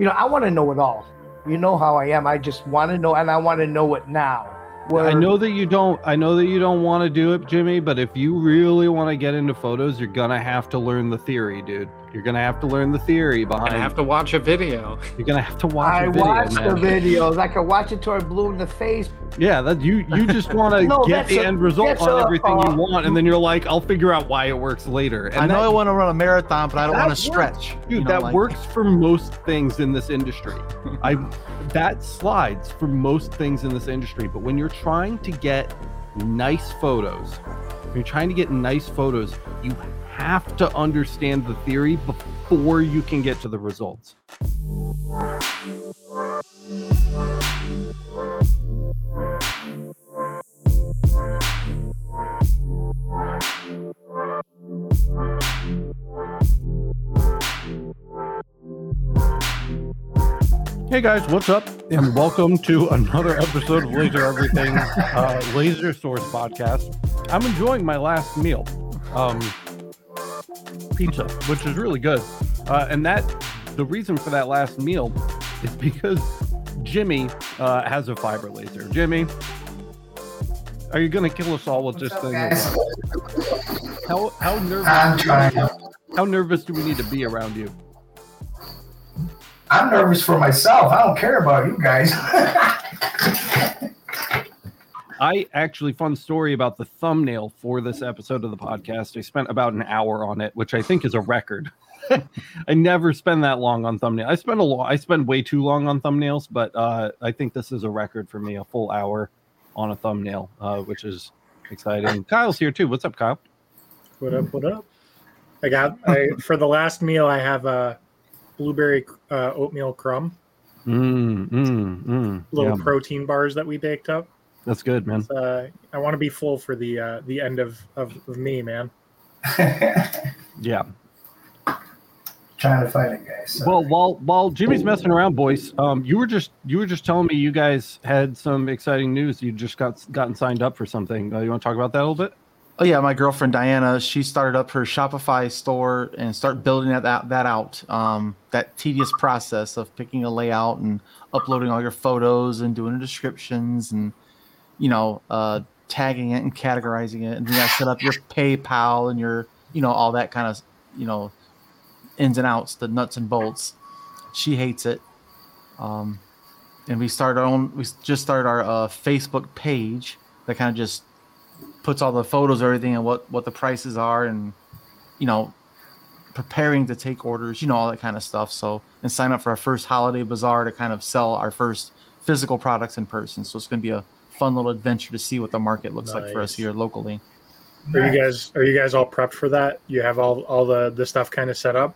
You know, I want to know it all. You know how I am. I just want to know, and I want to know it now. Where, I know that you don't. I know that you don't want to do it, Jimmy. But if you really want to get into photos, you're gonna have to learn the theory, dude. You're gonna have to learn the theory behind. I have to watch a video. You're gonna have to watch. I a video, watch man. the videos. I can watch it till I'm blue in the face. Yeah, that you you just want to No, get the a- end result on a, everything you uh, want, and then you're like, I'll figure out why it works later. And I know that, I want to run a marathon, but I don't want to stretch. dude, you know, that like- works for most things in this industry. I that slides for most things in this industry, but when you're trying to get nice photos, when you're trying to get nice photos, you have to understand the theory before you can get to the results. Hey guys, what's up? And welcome to another episode of Laser Everything uh, Laser Source Podcast. I'm enjoying my last meal, um, pizza, which is really good. Uh, and that the reason for that last meal is because Jimmy uh, has a fiber laser. Jimmy, are you gonna kill us all with this thing? How how nervous? I'm trying. How nervous do we need to be around you? I'm nervous for myself. I don't care about you guys. I actually fun story about the thumbnail for this episode of the podcast. I spent about an hour on it, which I think is a record. I never spend that long on thumbnail. I spend a lot. I spend way too long on thumbnails, but uh, I think this is a record for me. A full hour on a thumbnail, uh, which is exciting. Kyle's here too. What's up, Kyle? What up? What up? I got I for the last meal. I have a blueberry uh, oatmeal crumb, Mm, mm, mm. little Yeah, protein bars that we baked up. That's good, man. Uh, I want to be full for the uh, the end of, of, of me, man. Yeah. trying to find it, guys. Sorry. Well, while while Jimmy's messing around, boys, um, you were just you were just telling me you guys had some exciting news. You just got gotten signed up for something. Uh, you want to talk about that a little bit? Oh yeah, my girlfriend Diana, she started up her Shopify store and start building that that, that out. Um, that tedious process of picking a layout and uploading all your photos and doing the descriptions and you know uh, tagging it and categorizing it, and then you got to set up your PayPal and your you know all that kind of you know ins and outs, the nuts and bolts. She hates it. Um, and we started our own. We just started our uh, Facebook page that kind of just puts all the photos, everything, and what what the prices are, and you know, preparing to take orders, you know, all that kind of stuff. So, and sign up for our first holiday bazaar to kind of sell our first physical products in person. So it's going to be a fun little adventure to see what the market looks like for us here locally. Are you guys are you guys all prepped for that? You have all all the the stuff kind of set up.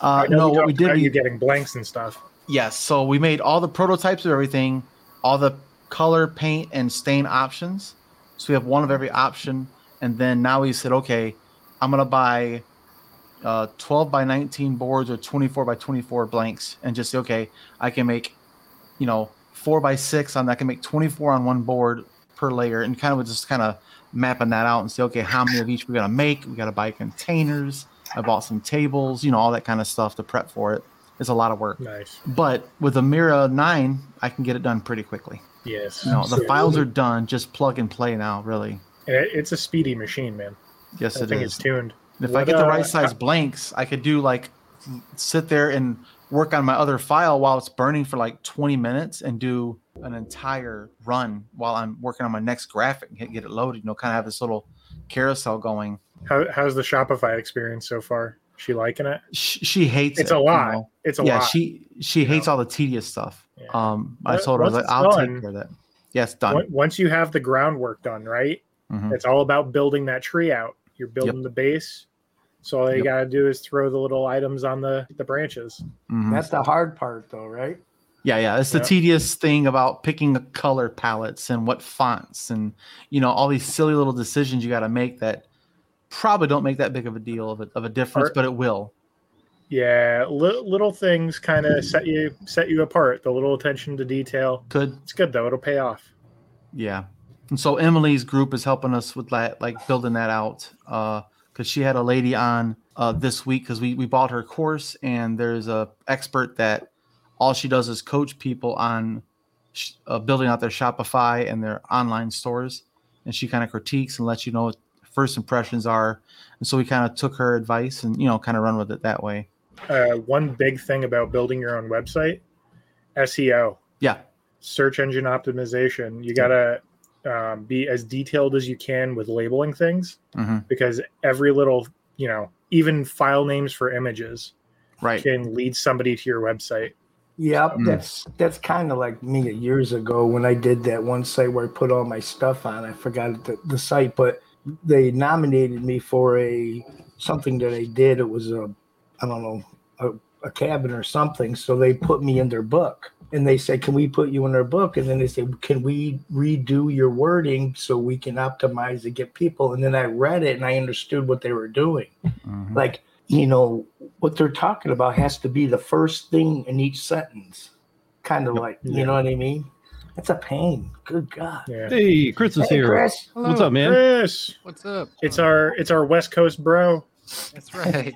Uh, no, what we did, Are you getting blanks and stuff. Yes. So we made all the prototypes of everything, all the color, paint, and stain options. So we have one of every option. And then now we said, okay, I'm going to buy uh, 12 by 19 boards or 24 by 24 blanks and just say, okay, I can make, you know, four by six on that. Can make 24 on one board per layer and kind of just kind of mapping that out and say, okay, how many of each we're going to make? We got to buy containers. I bought some tables, you know, all that kind of stuff to prep for it. It's a lot of work. Nice. But with a Mira 9, I can get it done pretty quickly. Yes. You know, the files are done, just plug and play now, really. It's a speedy machine, man. Yes, I it think is. it's tuned. If I get the uh, right size blanks, I could do like sit there and work on my other file while it's burning for like 20 minutes and do an entire run while I'm working on my next graphic and get, get it loaded. You know, kind of have this little carousel going. How, how's the Shopify experience so far? She liking it? She, she hates It's it, a you lot. know. It's a yeah, lot. she she you hates know? all the tedious stuff. Yeah. Um, I told her I like, I'll done- take care of that. Yes, done. Once- you have the groundwork done, right? Mhm. It's all about building that tree out. You're building the base. So all you Yep. got to do is throw the little items on the, the branches. Mhm. That's the hard part, though, right? Yeah, yeah. It's the Yeah. tedious thing about picking the color palettes and what fonts and you know all these silly little decisions you got to make that probably don't make that big of a deal of a, of a difference, Are- but it will. Yeah, li- little things kind of set you set you apart. The little attention to detail. Could It's good though. It'll pay off. yeah. And so Emily's group is helping us with that, like building that out. Uh, because she had a lady on uh this week because we we bought her course and there's a expert that all she does is coach people on sh- uh, building out their Shopify and their online stores, and she kind of critiques and lets you know what first impressions are. And so we kind of took her advice and you know kind of run with it that way. Uh, one big thing about building your own website, SEO, Yeah, search engine optimization. You gotta um, be as detailed as you can with labeling things hmm because every little, you know, even file names for images right. can lead somebody to your website. Yep, Mm. that's that's kind of like me years ago when I did that one site where I put all my stuff on. I forgot the, the site, but they nominated me for a something that I did. It was a I don't know a, a cabin or something. So they put me in their book, and they said, "Can we put you in our book?" And then they said, "Can we redo your wording so we can optimize and get people?" And then I read it and I understood what they were doing Mhm. like you know what they're talking about has to be the first thing in each sentence kind of like you know what i mean That's a pain good god Yeah. Hey, Chris is Hey, here. Chris. Hello, What's up, man? Chris, What's up? it's our it's our West Coast bro. That's right.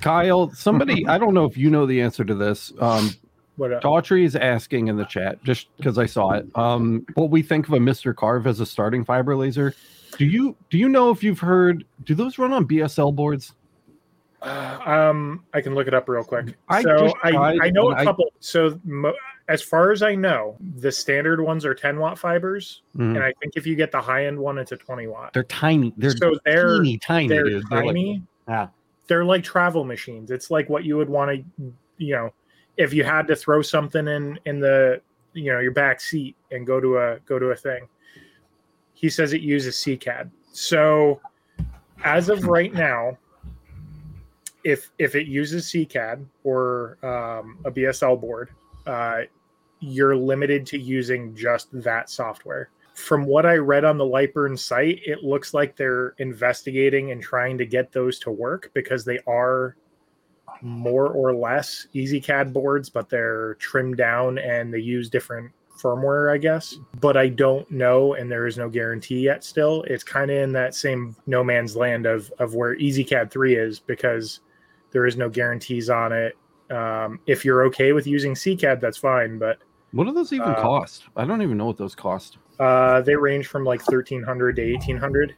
Kyle, somebody, I don't know if you know the answer to this. Um, What up? Daughtry is asking in the chat, just because I saw it, um, what we think of a Mr. Carve as a starting fiber laser. Do you do you know if you've heard? Do those run on BSL boards? Um, I can look it up real quick. I so I, I know a a I- couple. So mo- as far as I know, the standard ones are 10 watt fibers, Mhm. and I think if you get the high end one, it's a 20 watt. They're tiny. They're so they're teeny tiny, they're dude. They're like- tiny. Yeah. They're like travel machines. It's like what you would want to, you know, if you had to throw something in in the you know your back seat and go to a go to a thing. He says it uses CCAD. So as of right now, if if it uses CCAD or um, a BSL board, uh, you're limited to using just that software. From what I read on the Lightburn site, it looks like they're investigating and trying to get those to work because they are more or less EzCad boards, but they're trimmed down and they use different firmware, I guess. But I don't know, and there is no guarantee yet. Still, it's kind of in that same no man's land of of where EzCad three is because there is no guarantees on it. Um, if you're okay with using CCAD, that's fine, but What do those even Uh, cost? I don't even know what those cost. uh, they range from like thirteen hundred to eighteen hundred.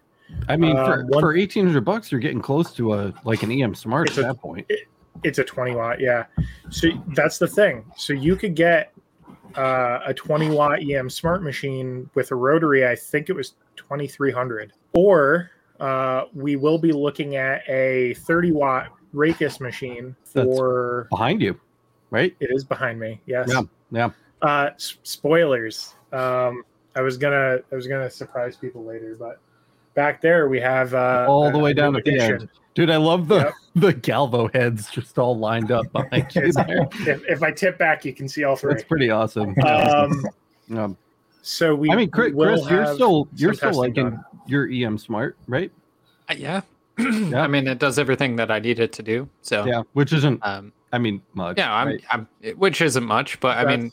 I mean, for, um, one- for eighteen hundred bucks, you're getting close to a like an EM Smart at a- that point. It's a twenty watt, yeah. So that's the thing. So you could get uh, a twenty watt EM smart machine with a rotary. I think it was twenty three hundred. Or uh, we will be looking at a thirty watt Raycus machine That's- for. Behind you, right? It is behind me. Yes. Yeah, yeah. Uh, s- spoilers. Um, I was gonna I was gonna surprise people later, but back there we have uh, All the way down at the end. Dude, I love the Yep. the Galvo heads just all lined up behind you It's- there. if, if I tip back, you can see all three. That's pretty awesome. Um, Um, so we. I mean, Chris, Chris you're still you're still testing like in done. your EM Smart, right? Uh, yeah. I mean, it does everything that I need it to do. So, Yeah, which isn't. um, I mean, much. yeah, I'm, right? I'm, which isn't much, but I mean,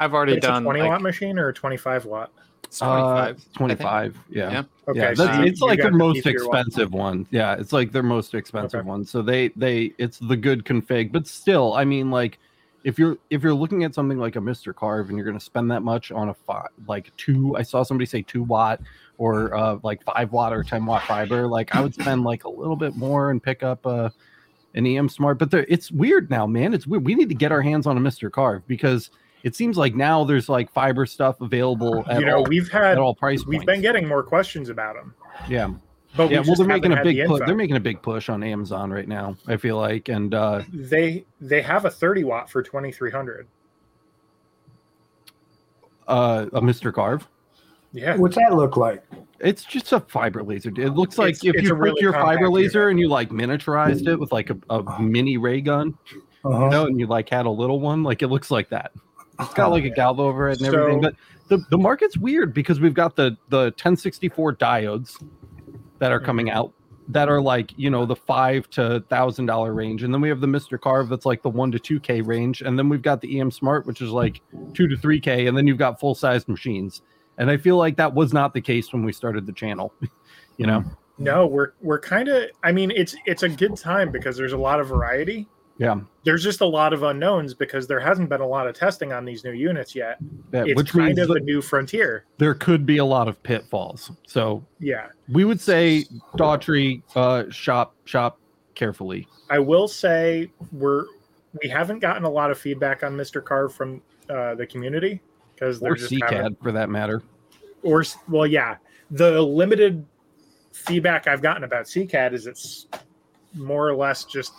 I've already It's a done 20 like watt machine or a 25 watt. It's 25. Uh, 25. Yeah. Yeah. Okay, yeah, so that's, you- it's you like got their the most beefier one. expensive one. Yeah, it's like their most expensive Okay. one. So they they it's the good config, but still, I mean, like if you're if you're looking at something like a Mr. Carve and you're going to spend that much on a fi- like two, I saw somebody say two watt or uh, like five watt or ten watt fiber. Like I would spend like a little bit more and pick up uh, an EM Smart. But there, it's weird now, man. It's weird. We need to get our hands on a Mr. Carve because it seems like now there's like fiber stuff available at You know, all, we've had at all price we've points. been getting more questions about them, yeah but yeah, we well, they're making a big the push. They're making a big push on Amazon right now. I feel like, and uh, They they have a 30 watt for 2300. uh, a Mr. Carve. Yeah, what's that look like It's just a fiber laser. It looks like It's- if it's you took really your fiber laser unit. and you like miniaturized it with like a, a mini ray gun, uh-huh. you know, and you like had a little one, like it looks like that. It's got like a oh, galvo over it and So- everything. But the, the market's weird because we've got the the 1064 diodes that are coming out that are like you know the five to thousand dollar range, and then we have the Mr. Carve that's like the one to two K range, and then we've got the EM Smart which is like two to three K, and then you've got full sized machines. And I feel like that was not the case when we started the channel. you know, no, we're we're kind of. I mean, it's it's a good time because there's a lot of variety. Yeah. There's just a lot of unknowns because there hasn't been a lot of testing on these new units yet. It's which kind means of a new frontier. there could be a lot of pitfalls. So Yeah. we would say Daughtry, uh, shop shop carefully. I will say we're we haven't gotten a lot of feedback on Mr. Carve from uh, the community because Or CCAD for that matter. or s- well, yeah, the limited feedback I've gotten about CCAD is it's more or less just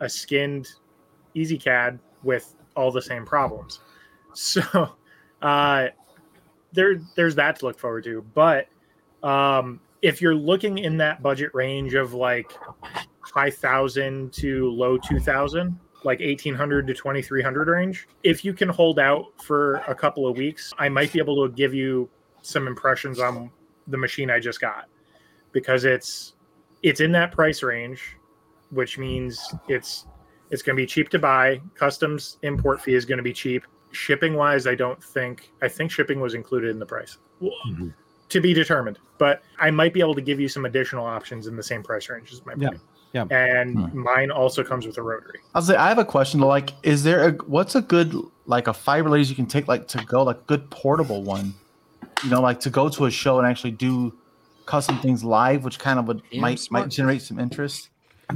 a skinned EzCad with all the same problems. So uh, there, there's that to look forward to. But um, if you're looking in that budget range of like high thousand to low two thousand, like eighteen hundred to twenty three hundred range, if you can hold out for a couple of weeks, I might be able to give you some impressions on the machine I just got because it's it's in that price range, which means it's it's going to be cheap to buy. Customs import fee is going to be cheap. Shipping wise, I don't think I think shipping was included in the price. Well, Mhm. To be determined, but I might be able to give you some additional options in the same price range. Is my Yeah, point. yeah. And Hmm. mine also comes with a rotary. I'll say I have a question. Like, is there a what's a good like a fiber laser you can take like to go like good portable one? You know, like to go to a show and actually do custom things live, which kind of would EM might Smart. might generate some interest.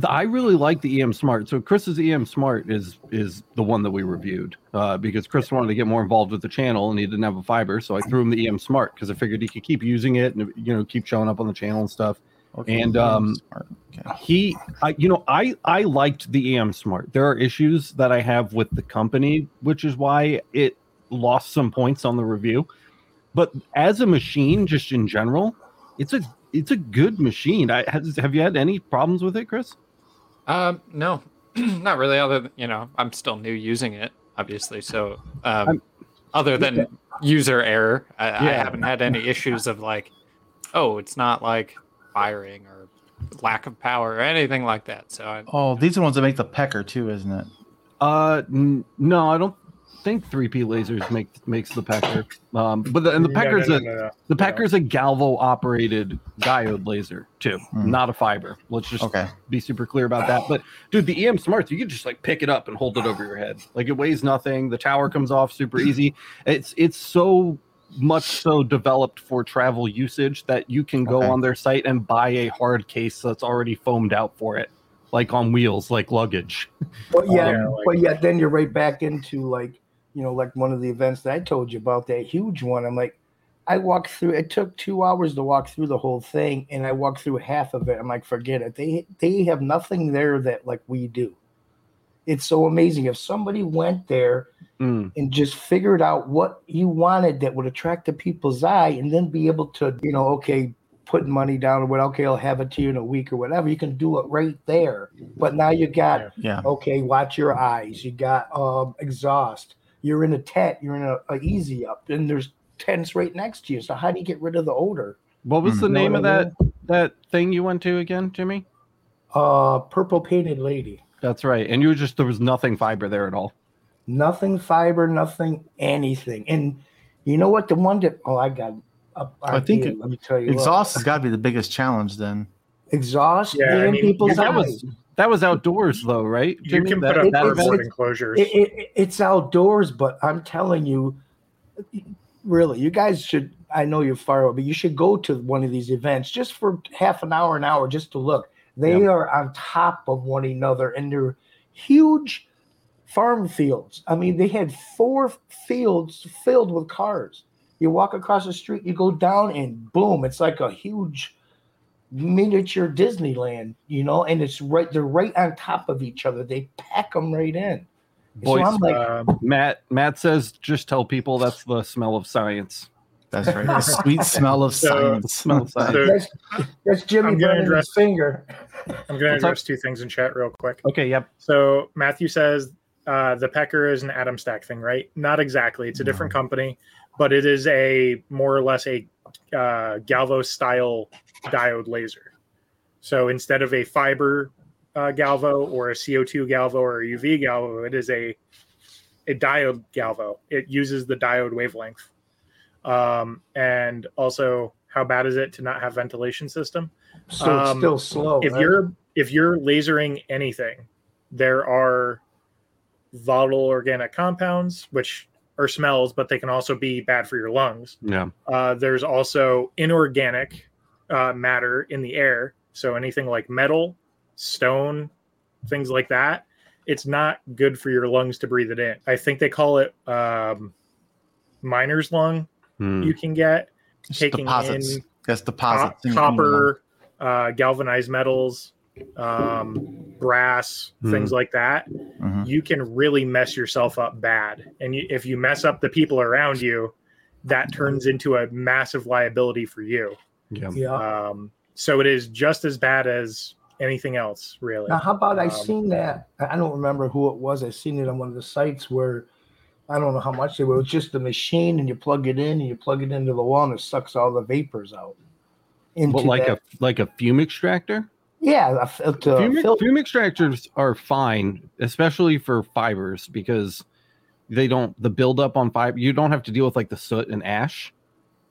I really like the EM Smart. So Chris's EM Smart is is the one that we reviewed uh, because Chris wanted to get more involved with the channel and he didn't have a fiber, so I threw him the EM Smart because I figured he could keep using it and you know keep showing up on the channel and stuff. And, um. Okay. He, I, you know, I I liked the EM Smart. There are issues that I have with the company, which is why it lost some points on the review. But as a machine, just in general, it's a it's a good machine. I has, have you had any problems with it, Chris? Um, no, not really. Other than you know, I'm still new using it, obviously. So, um, other than user error, I, I haven't had any issues of like, oh, it's not like firing or lack of power or anything like that. So, I, Oh, these are the ones that make the pecker too, isn't it? Uh, n- no, I don't think 3P lasers make makes the pecker. Um, but the, and the No, no, pecker's no, a no, no. the pecker's a galvo operated diode laser too, Hmm. not a fiber. Let's just Okay. be super clear about that. But dude, the EM Smarts, you can just like pick it up and hold it over your head. Like it weighs nothing. The tower comes off super easy. It's it's so much so developed for travel usage that you can go Okay. on their site and buy a hard case that's already foamed out for it, like on wheels, like luggage. But yeah, Yeah, like- but yeah, then you're right back into like, you know, like one of the events that I told you about, that huge one. I'm like, I walked through. It took two hours to walk through the whole thing, and I walked through half of it. I'm like, forget it. They they have nothing there that like we do. It's so amazing. If somebody went there Mm. and just figured out what you wanted that would attract the people's eye, and then be able to, you know, okay, put money down or what? Okay, I'll have it to you in a week or whatever. You can do it right there. But now you got. Yeah. okay watch your eyes you got um exhaust you're in a tent you're in a, a easy up and there's tents right next to you so how do you get rid of the odor What was the You name of I that that thing you went to again, Jimmy? uh purple painted lady That's right. And you were just there was nothing fiber there at all. nothing fiber nothing anything and you know what the one that oh i got up I think let me tell you what. Exhaust has got to be the biggest challenge then. exhaust Yeah, I mean, people's that eyes. was that was outdoors though, right? You Jimmy? can that, put up that cardboard event? enclosures. it, it, it's outdoors, but I'm telling you, really, you guys should. I know you're far away, but you should go to one of these events just for half an hour, an hour, just to look. They Yeah. are on top of one another, and they're huge farm fields. I mean, they had four fields filled with cars. You walk across the street, you go down, and boom, it's like a huge miniature Disneyland, you know, and it's right, they're right on top of each other. They pack them right in. Boys, so I'm like, Um, Matt Matt says just tell people that's the smell of science. That's right. The sweet smell of So- science. Smell of science. so that's, that's Jimmy I'm gonna burning address- his finger. I'm going to What's up? address two things in chat real quick. Okay, yep. So Matthew says uh, the Pecker is an Atomstack thing, right? Not exactly. It's a different company, but it is a more or less a uh, Galvo style diode laser. So instead of a fiber uh, Galvo or a CO2 Galvo or a UV Galvo, it is a a diode Galvo. It uses the diode wavelength. Um, and also, how bad is it to not have ventilation system? So it's Um, still slow. if right? you're if you're lasering anything there are volatile organic compounds, which are smells, but they can also be bad for your lungs. Yeah. Uh, there's also inorganic uh, matter in the air. So anything like metal, stone, things like that, it's not good for your lungs to breathe it in. I think they call it um, miner's lung. Hmm. You can get Just taking deposits. in That's deposits. in- in copper, uh, galvanized metals, um, brass, Hmm. things like that. lung. Mhm. You can really mess yourself up bad, and you, if you mess up the people around you, that turns into a massive liability for you. Yeah. Yeah. Um, so it is just as bad as anything else, really. Now, how about I Um, seen that? I I don't remember who it was. I seen it on one of the sites where I don't know how much they were. It was just a machine, and you plug it in, and you plug it into the wall, and it sucks all the vapors out. Into But like that. a like a fume extractor. yeah, a, f- to fume, fil- fume extractors are fine, especially for fibers because they don't the buildup on fiber. You don't have to deal with like the soot and ash,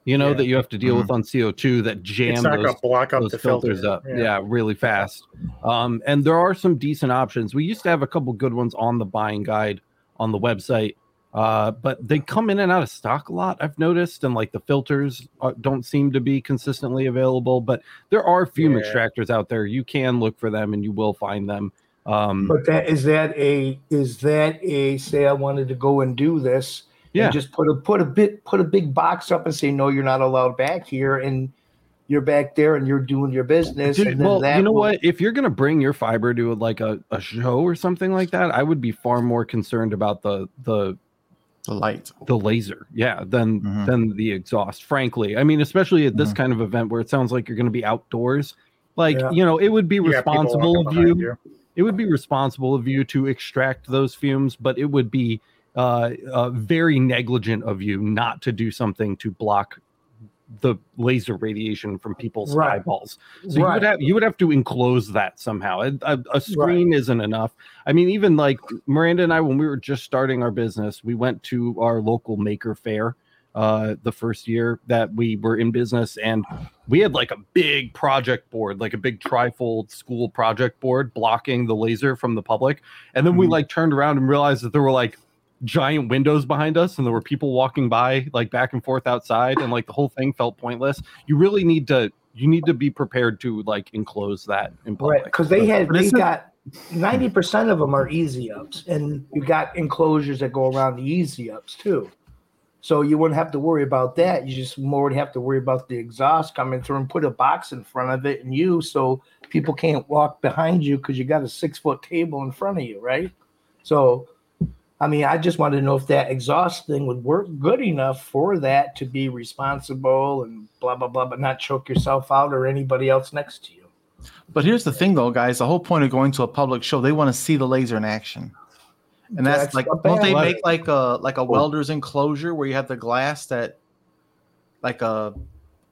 you know, Yeah. that you have to deal Mhm. with on CO two that jam those, block up those the filters filter. up. Yeah. really fast. Um, and there are some decent options. We used to have a couple good ones on the buying guide on the website. Uh, but they come in and out of stock a lot. I've noticed, and like the filters uh, don't seem to be consistently available. But there are fume Yeah. extractors out there. You can look for them, and you will find them. Um, But that is that a is that a say I wanted to go and do this yeah, and just put a put a bit put a big box up and say no you're not allowed back here and you're back there and you're doing your business Dude, and then well, that you know will- what? If you're gonna bring your fiber to like a, a show or something like that, I would be far more concerned about the the The light. the laser yeah than Mhm. than the exhaust frankly i mean especially at this Mhm. kind of event where it sounds like you're going to be outdoors like Yeah. you know it would be You responsible of you, behind it would be responsible of you to extract those fumes but it would be uh, uh very negligent of you not to do something to block the laser radiation from people's Right. eyeballs so you would have you would have to enclose that somehow. A, a, a screen isn't enough. I mean, even like Miranda and I, when we were just starting our business, we went to our local maker fair uh, the first year that we were in business, and we had like a big project board, like a big trifold school project board blocking the laser from the public. And then we Mhm. like turned around and realized that there were like giant windows behind us and there were people walking by like back and forth outside and like the whole thing felt pointless. You really need to you need to be prepared to like enclose that in public. right because they had they got 90% of them are easy ups and you got enclosures that go around the easy ups too. So you wouldn't have to worry about that. You just more would have to worry about the exhaust coming through and put a box in front of it and you so people can't walk behind you because you got a six foot table in front of you right? So i mean i just wanted to know if that exhaust thing would work good enough for that to be responsible and blah blah blah but not choke yourself out or anybody else next to you. But here's the thing, though, guys. The whole point of going to a public show, they want to see the laser in action, and that's, That's like, don't they make like a like a oh. welder's enclosure where you have the glass that, like a,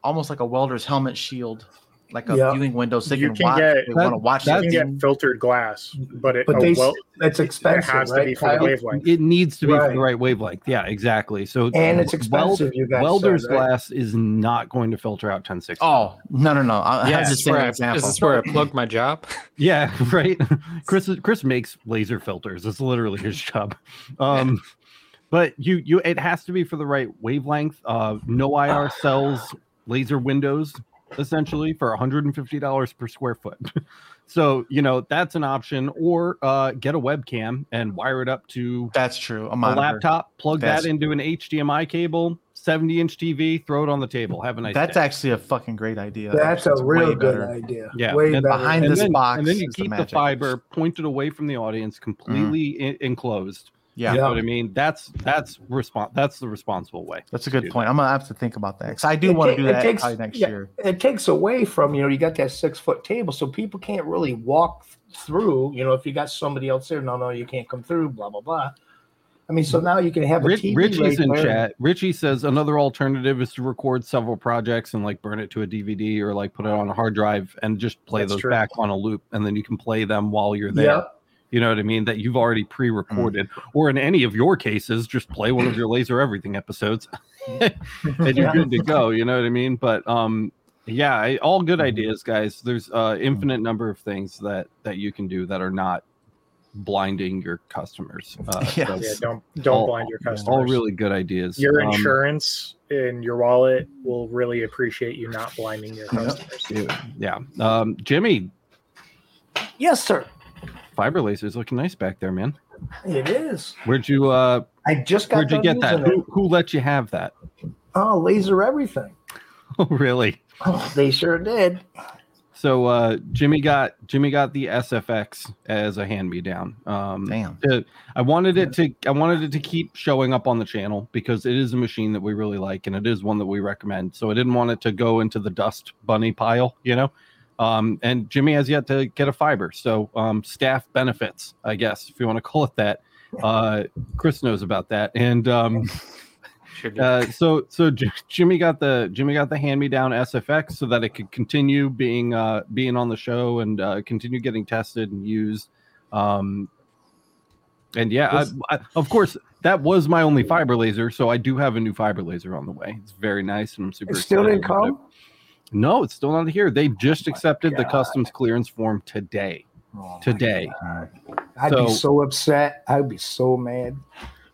almost like a welder's helmet shield, like a Yeah. viewing window, so they You can, can watch. get- they want to watch You can get filtered glass, but it but a they well, that's expensive it has to be for the wavelength. it needs to be for the right wavelength yeah exactly so and it's weld- expensive you guys welder's said, right? glass is not going to filter out 1060 Oh no no no! I, I Yeah, have the is where I- example. Is this where I plug my job? Yeah, right. Chris Chris makes laser filters. It's literally his job. Um, but you you it has to be for the right wavelength. Uh, no IR sells, laser windows, essentially for $150 per square foot. so you know that's an option, or uh, get a webcam and wire it up to That's true. A, a laptop. Plug That's- that into an HDMI cable. 70 inch TV. Throw it on the table. Have a nice. That's day. actually a fucking great idea. that's a It's real good better. idea Yeah, way and better behind and this then, box and then you is the keep the, fiber pointed away from the audience, completely Mm. en- enclosed. Yeah, You know what I mean? That's that's response. That's the responsible way. that's a good do point. I'm gonna have to think about that because I do want to do that takes- next yeah. year. it takes away from you know you got that six foot table so people can't really walk through you know if you got somebody else there no no you can't come through blah blah blah i mean so mm. now you can have a Rich, TV Richie's right in there. chat. Richie says another alternative is to record several projects and like burn it to a DVD or like put it on a hard drive and just play That's those true. back on a loop, and then you can play them while you're there. yeah You know what I mean? That you've already pre-recorded, or in any of your cases, just play one of your Laser Everything episodes, and you're Yeah. good to go. You know what I mean? But um, yeah, I, all good Mm-hmm. ideas, guys. There's uh infinite number of things that that you can do that are not blinding your customers. Uh, Yeah. so Yeah, don't don't all- blind your customers. all really good ideas. Your Um, insurance and your wallet will really appreciate you not blinding your customers. yeah. Um, Jimmy, Yes, sir. Fiber lasers looking nice back there, man. It is. Where'd you uh I just got. where'd you get that? using Who who let you have that? Oh, laser everything. Oh, really? Oh, they sure did. So uh Jimmy got Jimmy got the SFX as a hand me down. Um Damn. I wanted it to I wanted it to keep showing up on the channel because it is a machine that we really like and it is one that we recommend. So I didn't want it to go into the dust bunny pile, you know. Um, and Jimmy has yet to get a fiber, so um, staff benefits, I guess, if you want to call it that. Uh, Chris knows about that, and um, uh, so so J- Jimmy got the Jimmy got the hand me down SFX so that it could continue being uh, being on the show and uh, continue getting tested and used. Um, and yeah, This- I, I, of course that was my only fiber laser, so I do have a new fiber laser on the way. It's very nice, and I'm super. It still excited didn't about it. Come. No, it's still not here. They just my accepted the customs clearance form today. Oh, Today. I'd So- be so upset. I'd be so mad.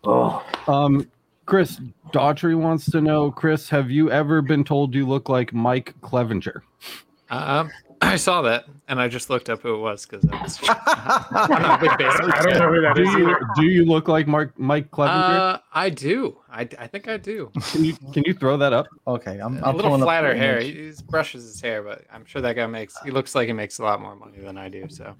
Oh, Um, Chris Daughtry wants to know, Chris, have you ever been told you look like Mike Clevenger? Um, I saw that and I just looked up who it was because I was. I'm not a big I don't, I don't know who that Do is you do you look like Mark Mike Clevenger? Uh, I do. I, I think I do. can you can you throw that up? Okay, I'm, a I'm little flatter hair. image. He, he brushes his hair, but I'm sure that guy makes. He looks like he makes a lot more money than I do. So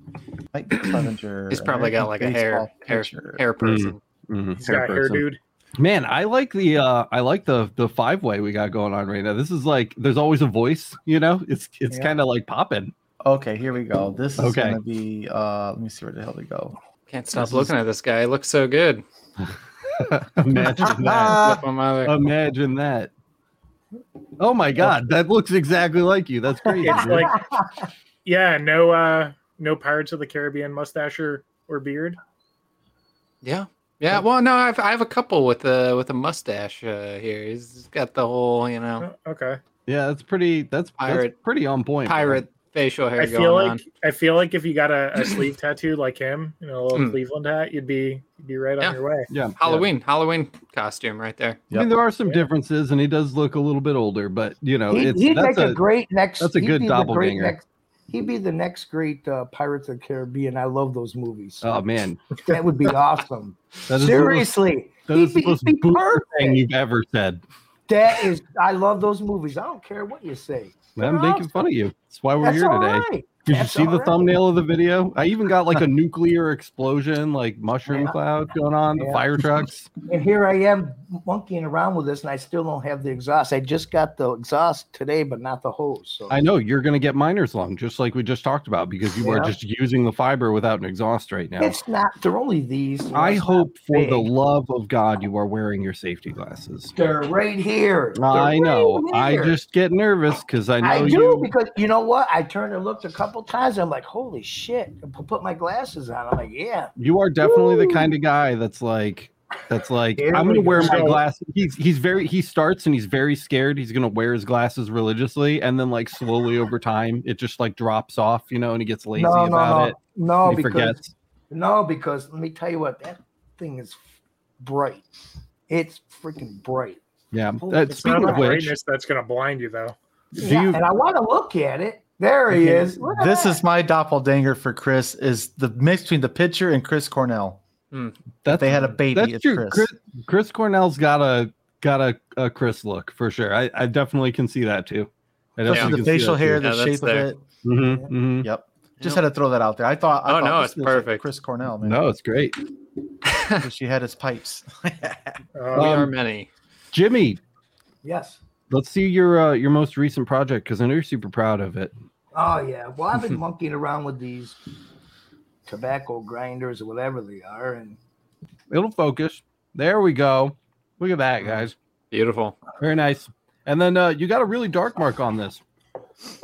Mike Clevenger. he's probably got like a American hair hair hair person. Mhm, He's got hair, dude. Man, I like the uh I like the the five way we got going on right now. This is like there's always a voice, you know. It's it's Yeah. kind of like popping. Okay, here we go. This is Okay. gonna be. Uh, let me see where the hell we go. Can't stop This looking is- at this guy. He looks so good. Imagine that. Flip him over. Imagine that. Oh my god, that looks exactly like you. That's crazy. It's dude. like, yeah, no, uh, no Pirates of the Caribbean mustache or, or beard. Yeah. Yeah, well, no, I've, I have a couple with a with a mustache uh, here. He's got the whole, you know, Oh, okay. yeah, that's pretty that's, that's Pirate- pretty on point. man. pirate facial hair I going feel like on. I feel like if you got a, a sleeve tattoo like him, you know, a little Mm. Cleveland hat, you'd be you'd be right Yeah. on your way. Yeah. Halloween, Halloween costume right there. yeah. I mean, there are some Yeah. differences, and he does look a little bit older, but you know, he, it's he'd that's make a, a, great next. that's a good be the great doppelganger. He'd be the next great uh, Pirates of the Caribbean. I love those movies. oh man, that would be awesome. Seriously, the most, that is the most he'd be boomer thing you've ever said. That is, I love those movies. I don't care what you say. I'm They're making awesome. fun of you. That's why we're That's here today. right. Did you see the right. thumbnail of the video? I even got like a nuclear explosion, like mushroom Yeah. cloud going on, the Yeah. fire trucks. And here I am monkeying around with this, and I still don't have the exhaust. I just got the exhaust today, but not the hose. So I know you're going to get miner's lung, just like we just talked about, because you are just using the fiber without an exhaust right now. it's not. They're only these. I hope for the love of God you are wearing your safety glasses. They're right here. They're I know. right I just get nervous because I know you. I do you. because you know what? I turned and looked a couple times. I'm like, holy shit! I put my glasses on. I'm like, yeah. You are definitely the kind of guy that's like, that's like, I'm gonna wear my glasses. He's he's very he starts and he's very scared. He's gonna wear his glasses religiously, and then like slowly over time, it just like drops off, you know, and he gets lazy no, no, about no, it. no, he because forgets. no, because let me tell you what, that thing is bright. It's freaking bright. Yeah. Holy- Uh, speaking not of the which, brightness that's gonna blind you though. Do Yeah, you- and I want to look at it. There he Okay, is. This that. is my doppelganger for Chris. Is the mix between the pitcher and Chris Cornell? that they had a baby, That's true. Chris. Chris. Chris Cornell's got a got a, a Chris look for sure. I, I definitely can see that too. I Especially definitely the facial hair, too. the Yeah, shape there. of it. Mhm, mhm. Yep. Just Yep. had to throw that out there. I thought. I Oh, thought no, it's was like perfect. Chris Cornell, man. No, it's great. She had his pipes. we Uh, are Um, many. Jimmy, yes. Let's see your uh, your most recent project because I know you're super proud of it. Oh yeah. Well, I've been monkeying around with these tobacco grinders or whatever they are, and It'll focus. There we go. Look at that, guys. Beautiful. Very nice. And then uh, you got a really dark mark on this.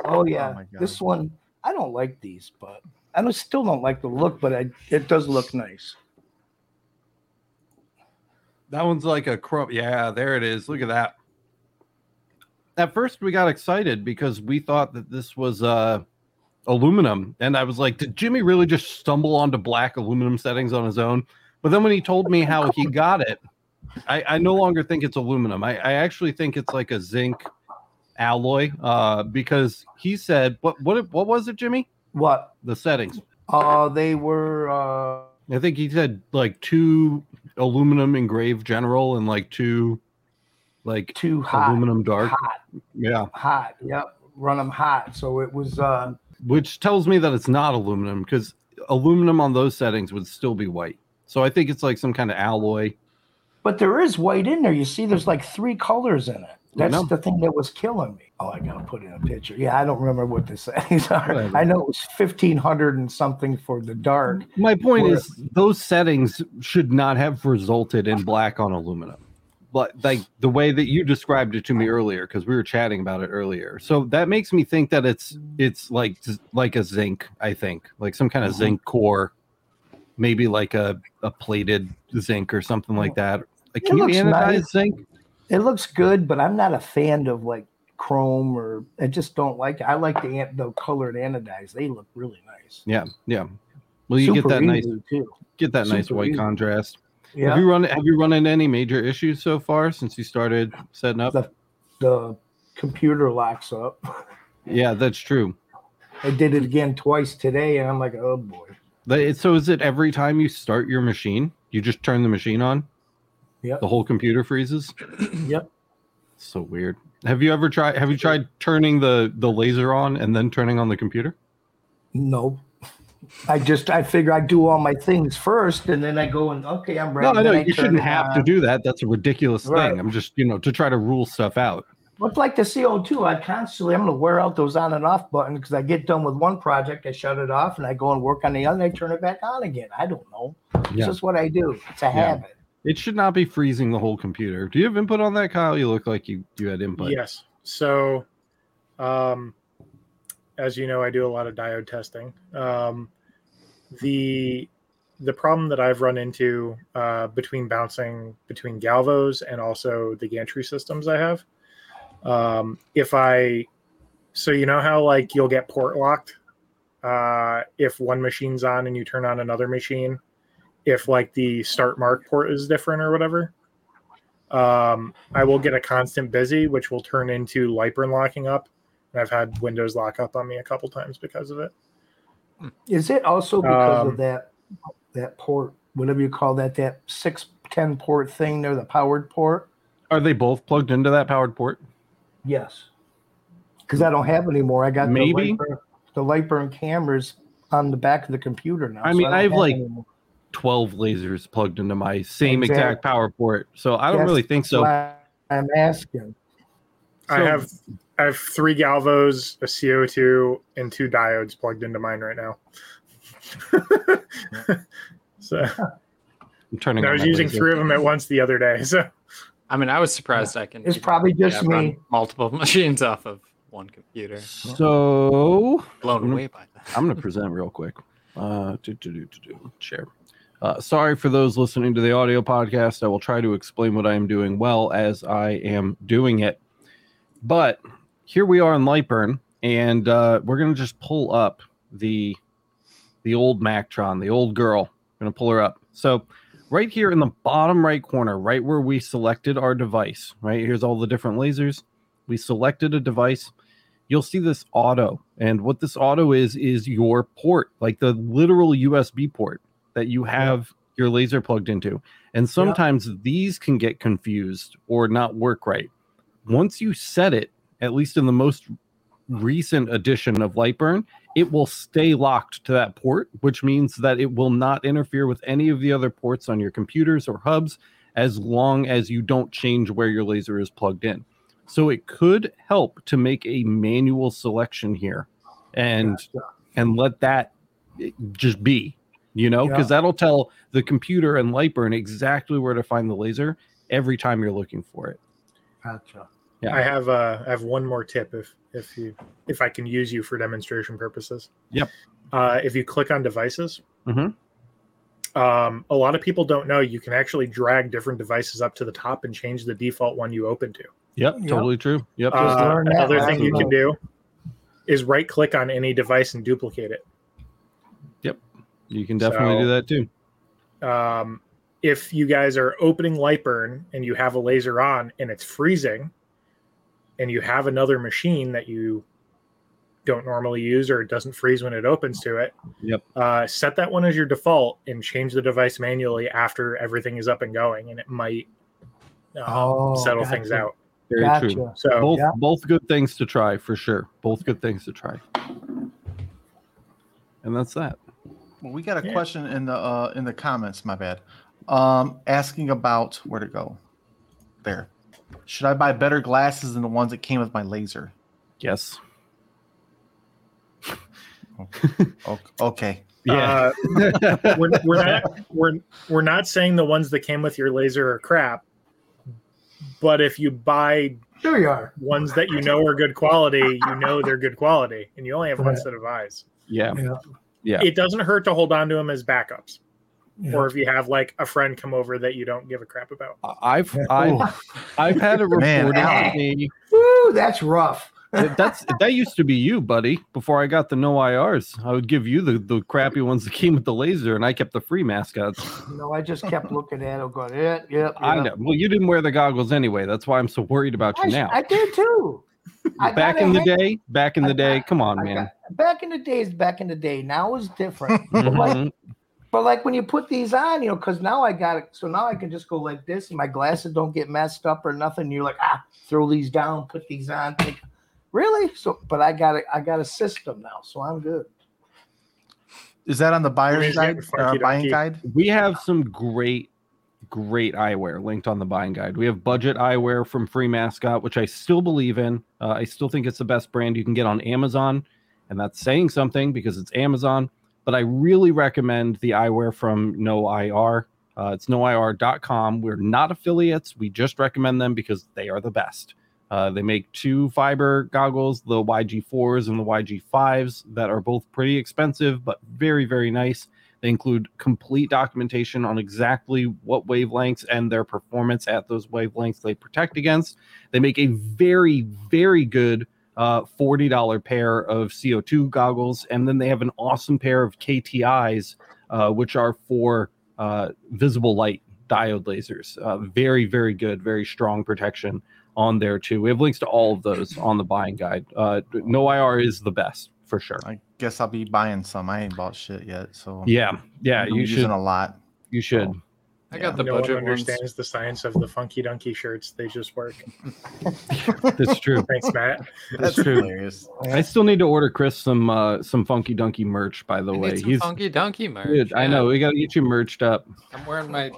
oh yeah, my God. this one I don't like these, but I don't, still don't like the look, but I, it does look nice. That one's like a chrome. Yeah, there it is. Look at that. At first, we got excited because we thought that this was uh aluminum, and I was like, did Jimmy really just stumble onto black aluminum settings on his own? But then when he told me how he got it, I, I no longer think it's aluminum. I, I actually think it's like a zinc alloy uh, because he said, what what what was it, Jimmy? What? The settings. Uh, they were. Uh, I think he said like two aluminum engraved general and like two like too hot. aluminum dark. Hot. Yeah. Hot. Yep. Run them hot. So it was. Uh, Which tells me that it's not aluminum because aluminum on those settings would still be white. So I think it's like some kind of alloy. but there is white in there. You see, there's like three colors in it. That's the thing that was killing me. Oh, I gotta put in a picture. Yeah, I don't remember what the settings are. Whatever. I know it was fifteen hundred and something for the dark. My point Or- is those settings should not have resulted in black on aluminum. But like the way that you described it to me earlier, because we were chatting about it earlier. So that makes me think that it's it's like like a zinc, I think, like some kind of mm-hmm. zinc core, maybe like a, a plated zinc or something like that. Like, It can you looks anodize nice. zinc? It looks good, but I'm not a fan of like chrome or I just don't like it. I like the an- the colored anodized. They look really nice. Yeah, yeah. Well, you get that nice too. get that nice white easy. contrast. Have you run have you run into any major issues so far since you started setting up? The- The computer locks up. Yeah, that's true. I did it again twice today, and I'm like, oh boy. So is it every time you start your machine, you just turn the machine on? Yep. The whole computer freezes? Yep. So weird. Have you ever tried have you tried turning the the laser on and then turning on the computer? No. I just I figure I do all my things first, and then I go and okay, I'm ready. No, I know you shouldn't it have to do that. That's a ridiculous Right. thing. I'm just, you know, to try to rule stuff out. It's like the CO2. I constantly I'm gonna wear out those on and off buttons because I get done with one project, I shut it off, and I go and work on the other, and I turn it back on again. I don't know. It's Yeah. just what I do. It's a habit. It should not be freezing the whole computer. Do you have input on that, Kyle? You look like you you had input. Yes. So, um, as you know, I do a lot of diode testing. Um, the the problem that I've run into uh, between bouncing between Galvos and also the gantry systems I have, um, if I, so you know how like you'll get port locked uh, if one machine's on and you turn on another machine, if like the start mark port is different or whatever um, I will get a constant busy, which will turn into Lightburn locking up. And I've had Windows lock up on me a couple times because of it. Is it also because Um, of that that port, whatever you call that, that six ten port thing there, the powered port? Are they both plugged into that powered port? Yes. Because I don't have anymore. I got Maybe. the Lightburn, the Lightburn cameras on the back of the computer now. I mean, don't I have, like, any more. 12 lasers plugged into my same Exactly. exact power port. So I don't That's really think so. I'm asking. I have I have three Galvos, a CO2, and two diodes plugged into mine right now. so I'm turning I was my using laser. three of them at once the other day. So I mean, I was surprised I can. It's probably just yeah, me. multiple machines off of one computer. So Blown Mhm. away by that. I'm going to present real quick. Uh, do, do, do, do, do. Share. Uh, sorry for those listening to the audio podcast. I will try to explain what I am doing well as I am doing it. But here we are in Lightburn, and uh, we're going to just pull up the the old Mactron, the old girl. I'm going to pull her up. So right here in the bottom right corner, right where we selected our device, right here's all the different lasers. We selected a device you'll see this auto and what this auto is is your port like the literal usb port that you have your laser plugged into and sometimes these can get confused or not work right once you set it at least in the most recent edition of lightburn it will stay locked to that port which means that it will not interfere with any of the other ports on your computers or hubs as long as you don't change where your laser is plugged in so it could help to make a manual selection here and and let that just be, you know, because that'll tell the computer and Lightburn exactly where to find the laser every time you're looking for it. Gotcha. Yeah. I have uh, I have one more tip if if you if I can use you for demonstration purposes. Yep. Uh, if you click on devices, Mhm. um, a lot of people don't know you can actually drag different devices up to the top and change the default one you open to. Yep, Yep. totally true. Yep. Just Uh, another thing you can do is right click on any device and duplicate it. Yep, you can definitely So- do that too. um, if you guys are opening Lightburn and you have a laser on and it's freezing, and you have another machine that you don't normally use or it doesn't freeze when it opens to it, Yep. uh, set that one as your default and change the device manually after everything is up and going, and it might um, Oh, settle things out. Very Gotcha. true. So Both Yeah. both good things to try for sure. Both good things to try. And that's that. Well, we got a Yeah. question in the uh, in the comments. My bad. Um, asking about where to go. There. Should I buy better glasses than the ones that came with my laser? Yes. Okay. Yeah. uh, we're, we're not we're we're not saying the ones that came with your laser are crap, but if you buy Sure you are. ones that you know are good quality, you know they're good quality, and you only have one Right. set of eyes. yeah. Yeah. Yeah. It doesn't hurt to hold on to them as backups, yeah. or if you have like a friend come over that you don't give a crap about. I've Yeah. I've I've had it Man, reported ow. to me. Woo, that's rough. That's that used to be you, buddy. Before I got the NoIRs, I would give you the, the crappy ones that came with the laser, and I kept the free mascots. No, I just kept looking at it, going, yeah, yeah. I know. Well, you didn't wear the goggles anyway. That's why I'm so worried about I, you now. I did too. I back in the hang- day, back in I the day. Come on, I man. got- back in the days, back in the day. Now is different. but, mm-hmm. like. But like when you put these on, you know, because now I got it. So now I can just go like this, and my glasses don't get messed up or nothing. You're like, ah, throw these down, put these on. Think, really? So, but I got it. I got a system now, so I'm good. Is that on the buyer's Everybody's guide? getting Uh, buying guide? We have some great, great eyewear linked on the buying guide. We have budget eyewear from Free Mascot, which I still believe in. Uh, I still think it's the best brand you can get on Amazon, and that's saying something because it's Amazon. But I really recommend the eyewear from NoIR. Uh, it's noir.com. We're not affiliates. We just recommend them because they are the best. Uh, they make two fiber goggles, the YG4s and the YG5s, that are both pretty expensive but very, very nice. They include complete documentation on exactly what wavelengths and their performance at those wavelengths they protect against. They make a very, very good uh, $40 pair of CO2 goggles. And then they have an awesome pair of KTIs, uh, which are for uh, visible light diode lasers. Uh, very, very good, very strong protection on there too. We have links to all of those on the buying guide. Uh, NoIR is the best for sure. I guess I'll be buying some. I ain't bought shit yet, so Yeah, yeah, I'm you using should. a lot. You should. I got the no one budget ones. understands the science of the funky donkey shirts. They just work. That's true. Thanks, Matt. That's true. hilarious. I still need to order Chris some uh some funky donkey merch. By the I way, need some he's funky donkey merch. dude. I know we got to get you merched up. I'm wearing my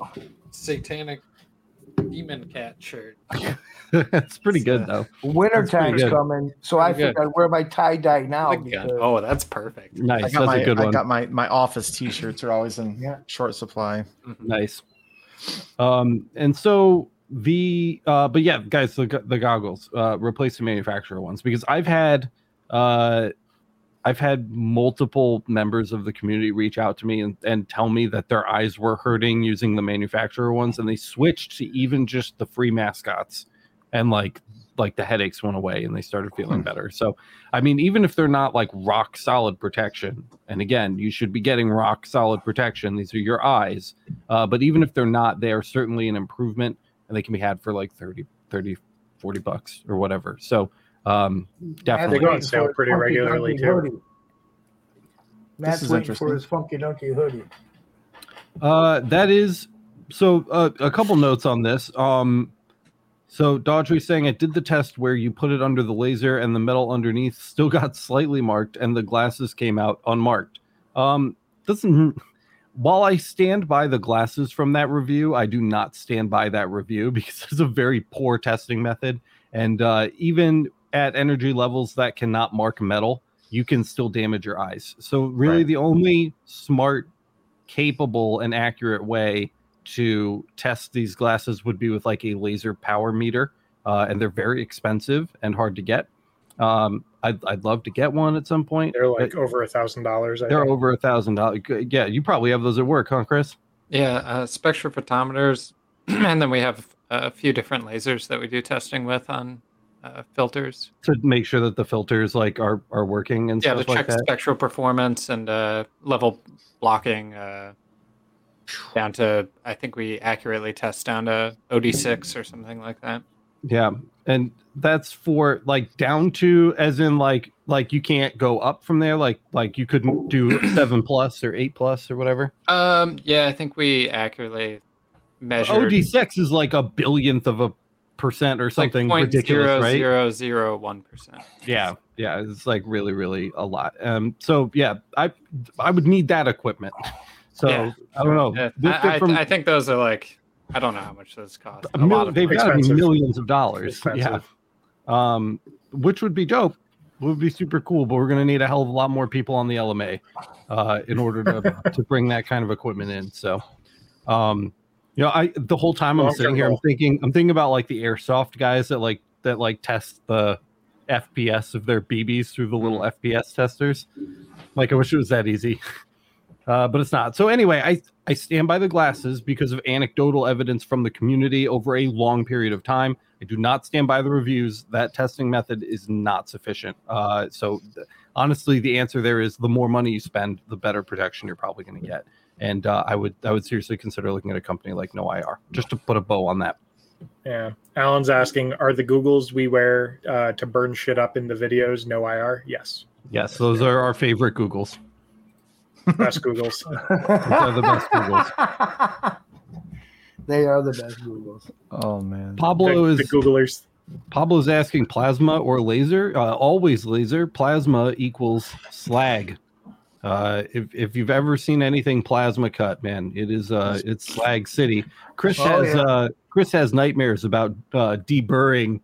satanic demon cat shirt. It's pretty good uh, though. Winter That's time's coming, so I Pretty good. think I wear my tie dye now. Because- Oh, that's perfect. I Nice. got That's my a good I one. got my my office T-shirts are always in Yeah. short supply. Nice. Um, and so the uh, but yeah, guys, the the goggles uh, replace the manufacturer ones because I've had uh, I've had multiple members of the community reach out to me and, and tell me that their eyes were hurting using the manufacturer ones, and they switched to even just the free mascots, and like like the headaches went away and they started feeling better. So, I mean, even if they're not like rock solid protection, and again, you should be getting rock solid protection. These are your eyes. Uh, but even if they're not, they are certainly an improvement and they can be had for like 30, 30, 40 bucks or whatever. So, um, definitely. They go on waiting sale pretty funky regularly, donkey too. hoodie. Matt's is waiting interesting. for his funky donkey hoodie. Uh, that is so. Uh, a couple notes on this. Um, so Daughtry saying I did the test where you put it under the laser and the metal underneath still got slightly marked and the glasses came out unmarked. Um, doesn't. While I stand by the glasses from that review, I do not stand by that review because it's a very poor testing method. And uh, even at energy levels that cannot mark metal, you can still damage your eyes. So really, Right. the only smart capable and accurate way to test these glasses would be with like a laser power meter uh, and they're very expensive and hard to get um, I'd, I'd love to get one at some point They're but like over a thousand dollars. They're think. over a thousand dollars yeah you probably have those at work huh chris Yeah, uh, spectrophotometers, and then we have a few different lasers that we do testing with on uh, filters. to make sure that the filters like are are working and Yeah, to stuff like check that. spectral performance and uh, level blocking uh, down to. I think we accurately test down to OD6 or something like that. Yeah, and that's for like down to as in like like you can't go up from there. Like like you couldn't do seven plus or eight plus or whatever. Um, yeah, I think we accurately measured OD six is like a billionth of a percent or something point ridiculous, right? zero zero one percent. Yeah, yeah, it's like really, really a lot. Um, so yeah, I I would need that equipment. So Yeah, I don't know. Yeah, This I, from I, I think those are like I don't know how much those cost. a A mil- lot of they've got to be millions of dollars. Yeah, um, which would be dope. Would be super cool, but we're gonna need a hell of a lot more people on the LMA uh, in order to to bring that kind of equipment in. So, um, you know, I the whole time I'm Long-term sitting here, I'm thinking, I'm thinking about like the airsoft guys that like that like test the FPS of their BBs through the little FPS testers. Like, I wish it was that easy, uh, but it's not. So anyway, I I stand by the glasses because of anecdotal evidence from the community over a long period of time. I do not stand by the reviews. That testing method is not sufficient. Uh, so th- honestly, the answer there is the more money you spend, the better protection you're probably going to get. And uh, I would I would seriously consider looking at a company like NoIR just to put a bow on that. Yeah. Alan's asking, are the Googles we wear uh, to burn shit up in the videos NoIR? Yes. Yes, those are our favorite Googles. Best Googles. Those are the best Googles. they are the best Googles. Oh man. Pablo the, is the Googlers. Pablo's asking plasma or laser. Uh, always laser. Plasma equals slag. Uh, if if you've ever seen anything plasma cut, man, it is uh it's slag city. Chris Oh, has yeah. uh Chris has nightmares about uh deburring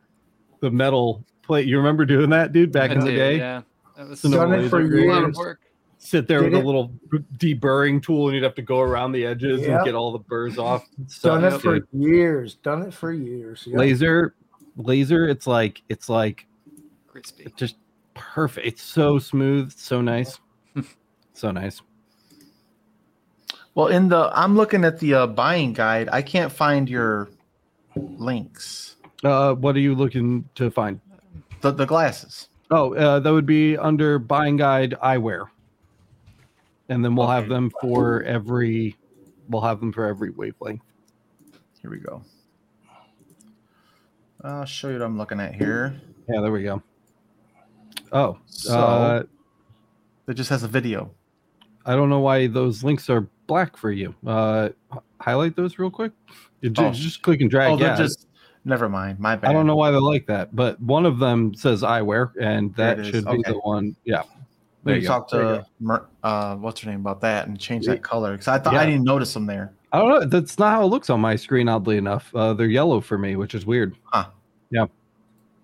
the metal plate. You remember doing that, dude, back I in the day? Yeah, that was So Done it for laser a lot of years. Work. Sit there Did with it? a little deburring tool, and you'd have to go around the edges and get all the burrs off. So, Done it for dude, years. Done it for years. Yep. laser, laser. It's like it's like Crispy. It's just perfect. It's so smooth, so nice, so nice. Well, in the I'm looking at the uh, buying guide. I can't find your links. Uh, what are you looking to find? The the glasses. Oh, uh, that would be under buying guide eyewear, and then we'll have them for every. We'll have them for every wavelength. Here we go. I'll show you what I'm looking at here. Yeah, there we go. Oh, So uh, it just has a video. I don't know why those links are black for you. Uh, highlight those real quick. You ju- Oh. Just click and drag. Oh, they're yeah, just never mind. My bad. I don't know why they're like that, but one of them says eyewear, and that should be the one. Yeah. We There can you go. talk There you to Mer- uh, what's her name about that and change that color because I thought Yeah. I didn't notice them there. I don't know. That's not how it looks on my screen. Oddly enough, uh, they're yellow for me, which is weird. Huh. Yeah.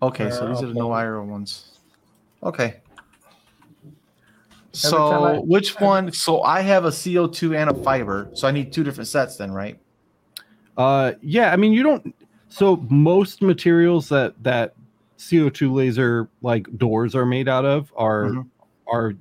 Okay, so Uh, these are the no okay. wire ones. Okay. So I- which one? So I have a CO2 and a fiber. So I need two different sets then, right? Uh, yeah. I mean, you don't. So most materials that that CO2 laser like doors are made out of are Mhm. Are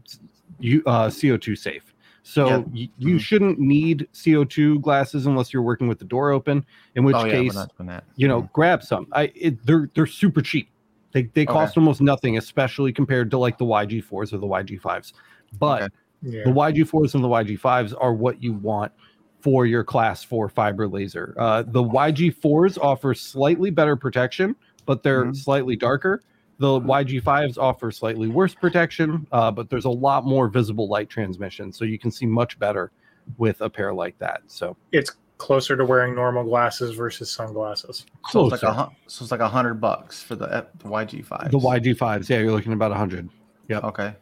you uh, CO2 safe. So Yeah. y- you Mhm. shouldn't need CO2 glasses unless you're working with the door open. In which oh yeah, case, we're not doing that. you know, grab some. I it, they're they're super cheap. They they cost almost nothing, especially compared to like the YG4s or the YG5s. But Okay. Yeah. the YG4s and the YG5s are what you want for your class 4 fiber laser. Uh, the YG4s offer slightly better protection, but they're Mhm. slightly darker. The YG5s offer slightly worse protection, uh, but there's a lot more visible light transmission, so you can see much better with a pair like that. So It's closer to wearing normal glasses versus sunglasses. So it's like a so it's like a hundred bucks for the, the YG5. the YG5s, yeah, you're looking at about 100. Yeah. Okay.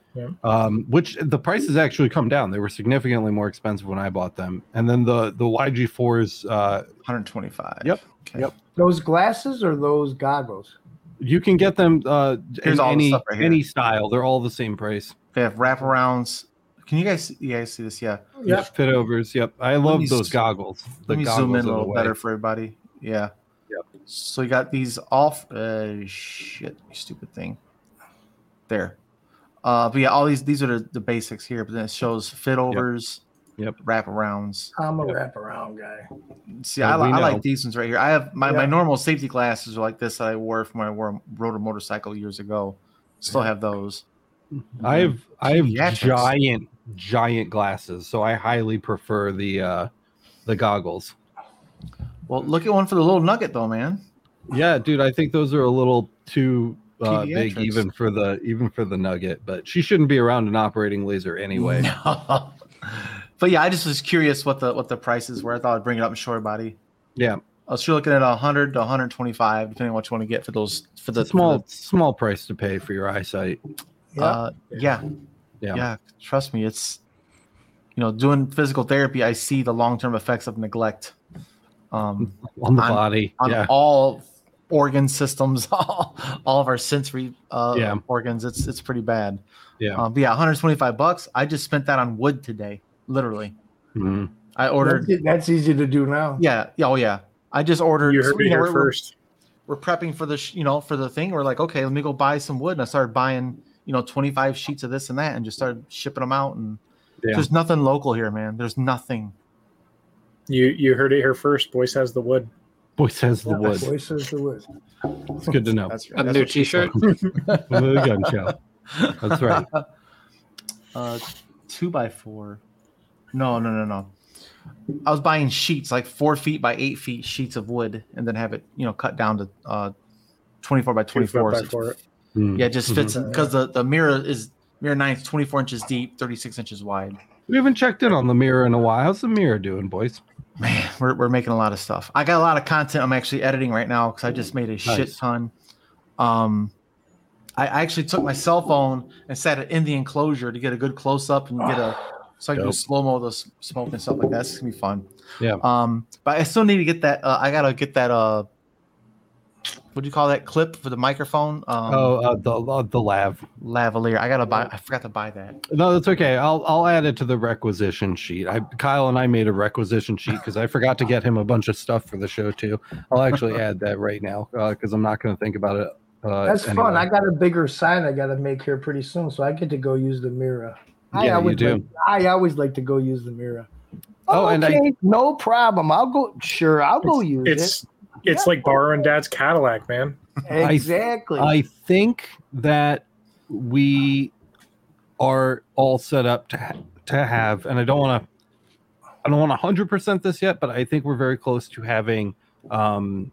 um, which the prices actually come down. They were significantly more expensive when I bought them, and then the the YG4s, uh, 125. Yep, Okay. yep. Those glasses or those goggles? You can get them uh, Here's in all the any stuff right here. any style. They're all the same price. They have wraparounds. Can you guys see, you guys see this? Yeah. Yep. Fit overs. Yep, I love me those z- goggles. The Let me goggles zoom in a little better for everybody. Yeah. Yep. So you got these off. Uh, shit, stupid thing. There. Uh, but yeah, all these these are the, the basics here. But then it shows fit overs, Yep. wraparounds. I'm a wraparound guy. See, Yeah, I, li- I like these ones right here. I have my, my normal safety glasses are like this that I wore from when I wore rode a motorcycle years ago. Still have those. I have I have Pediatrics. giant giant glasses, so I highly prefer the uh the goggles. Well, look at one for the little nugget though, man. Yeah, dude, I think those are a little too uh, big even for the even for the nugget, but she shouldn't be around an operating laser anyway. No. But yeah, I just was curious what the what the prices were. I thought I'd bring it up in short body. Yeah, I was sure looking at 100 to 125, depending on what you want to get for those for the small for small price to pay for your eyesight. the- uh, yeah, Yeah. yeah. Trust me, it's you know doing physical therapy. I see the long term effects of neglect um, On the On- body. on yeah. all organ systems, all, all of our sensory uh, Yeah. organs. It's it's pretty bad. Yeah. Um, but yeah, 125 bucks. I just spent that on wood today, literally. Mhm. I ordered. That's, that's easy to do now. Yeah, yeah, oh yeah. I just ordered. You heard me you know, here we're- we're- first. we're prepping for the sh- you know for the thing we're like okay let me go buy some wood and i started buying you know 25 sheets of this and that and just started shipping them out and Yeah. there's nothing local here man there's nothing You you heard it here first. Boy says the wood. Boy says the wood. Voices the wood. It's good to know. that's right. A that's new what she said. T-shirt. the gun show. That's right. uh two by four no no no no i was buying sheets like four feet by eight feet sheets of wood and then have it you know cut down to uh 24 by 24 by so four. Mm. yeah it just fits in because the, the Mira is Mira nine 24 inches deep 36 inches wide We haven't checked in on the Mira in a while. How's the Mira doing, boys? Man, we're, we're making a lot of stuff. I got a lot of content I'm actually editing right now because I just made a shit ton. Um, I I actually took my cell phone and set it in the enclosure to get a good close up and get a so I can do slow mo the s- smoke and stuff like that. It's gonna be fun. Yeah. Um, but I still need to get that. Uh, I gotta get that. Uh, what do you call that clip for the microphone? Um, oh, uh, the uh, the lav. lavalier. I gotta buy. I forgot to buy that. No, that's okay. I'll I'll add it to the requisition sheet. I Kyle and I made a requisition sheet because I forgot to get him a bunch of stuff for the show too. I'll actually add that right now because I'm not going to think about it. Uh, That's anyway. fun. I got a bigger sign I got to make here pretty soon, so I get to go use the Mira. I Yeah, you always do. Like, I always like to go use the Mira. Oh, and I- no problem. I'll go. Sure, I'll go use It's it's like borrowing dad's Cadillac, man. it. Exactly. I think that we are all set up to ha- to have, and I don't want to, I don't want to hundred percent this yet, but I think we're very close to having um,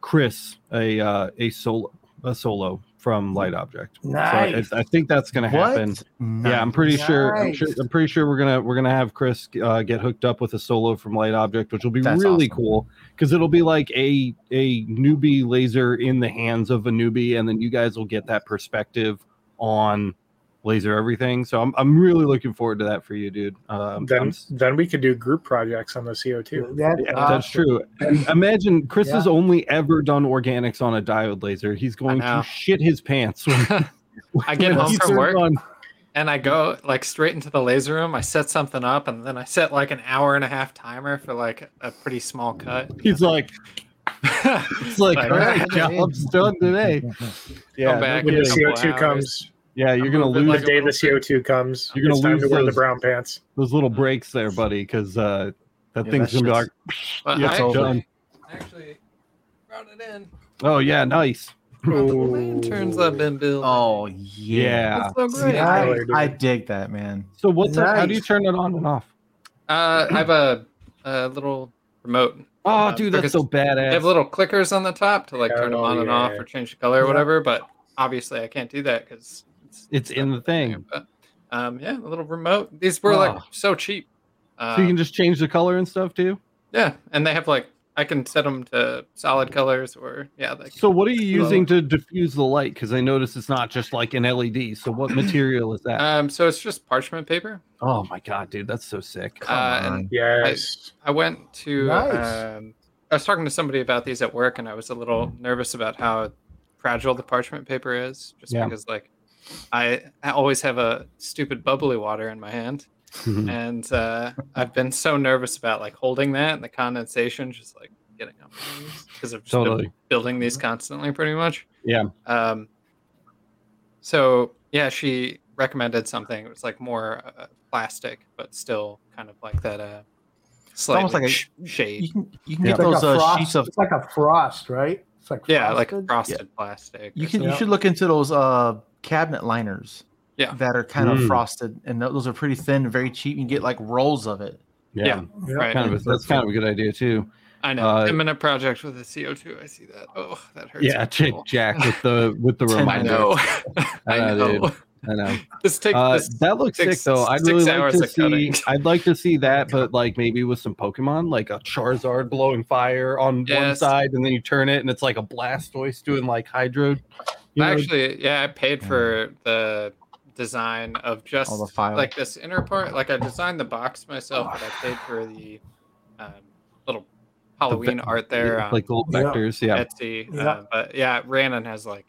Chris a uh, a solo a solo from Light Object. Nice. So I, I think that's going to happen. Yeah, I'm pretty sure, I'm sure. I'm pretty sure we're gonna we're gonna have Chris uh, get hooked up with a solo from Light Object, which will be That's really awesome. cool because it'll be like a a newbie laser in the hands of a newbie, and then you guys will get that perspective on laser everything. So I'm I'm really looking forward to that for you, dude. Um, Then I'm then we could do group projects on the CO2. That's yeah, that's true. Imagine Chris Yeah. has only ever done organics on a diode laser. He's going to shit his pants. When, I get home from work on- and I go like straight into the laser room. I set something up and then I set like an hour and a half timer for like a pretty small cut. He's like, it's like, Like, all right, job's done today. Yeah, Come back When in the CO2 hours. comes, yeah, you're gonna moving the lose like a day the CO2 comes, You're gonna it's time lose to wear the brown pants. those little breaks there, buddy, because uh, that Yeah, thing's that gonna be like, shit's- But yeah, I it's actually, done. actually brought it in. Oh yeah, nice. Brought the lanterns I've been building. Oh yeah. Yeah. It's so great. Yeah. Nice. Nice. I dig that, man. So what's up? How do you turn it on and off? Uh, I have a, a little remote. Oh, Uh, dude, that's so so They have little clickers on the top to like turn them Oh, on and off or change the color or Yeah. whatever. But obviously, I can't do that because it's, It's in the thing. But, um, yeah, a little remote. These were Oh. like so cheap. Uh, So you can just change the color and stuff too. yeah, and they have like I can set them to solid colors or yeah. Like, So what are you using to diffuse the light? Because I notice it's not just like an LED. So what material is that? um, so it's just parchment paper. oh my god, dude, that's so sick. Uh, on. and Yes. I went to. Nice. Um, I was talking to somebody about these at work, and I was a little nervous about how fragile the parchment paper is, just Yeah. because like I, I always have a stupid bubbly water in my hand, and uh, I've been so nervous about like holding that and the condensation just like getting up because I've just Totally. been building these constantly, pretty much. Yeah. Um. So yeah, she recommended something. It was like more uh, plastic, but still kind of like that uh, slightly almost like a- sh- shade. You can you can Yeah. get It's those like a uh, sheets of it's like a frost, right? It's like yeah, like frosted. frosted plastic. you or can you should look into those uh cabinet liners. Yeah. That are kind of Mm. frosted and those are pretty thin and very cheap. You can get like rolls of it. Yeah, Yeah. Yeah. Right. kind of. A, that's kind of a good idea too. I know. Uh, a project with a CO2. I see that. Oh, that hurts. Yeah, my Jack, with the with the Ten I reminder. know. I I know, know. dude. I know. This takes Uh, this that looks sick six- though. I'd really like hours to see. I'd like to see that, but like maybe with some Pokemon, like a Charizard blowing fire on one side, and then you turn it, and it's like a Blastoise doing like Hydro. You know? Actually, yeah, I paid for the design of just the like this inner part. Like I designed the box myself, but I paid for the um, little Halloween ve- art there on like the little vectors. Yeah, Etsy. Yeah. Uh, but yeah, Rhiannon has like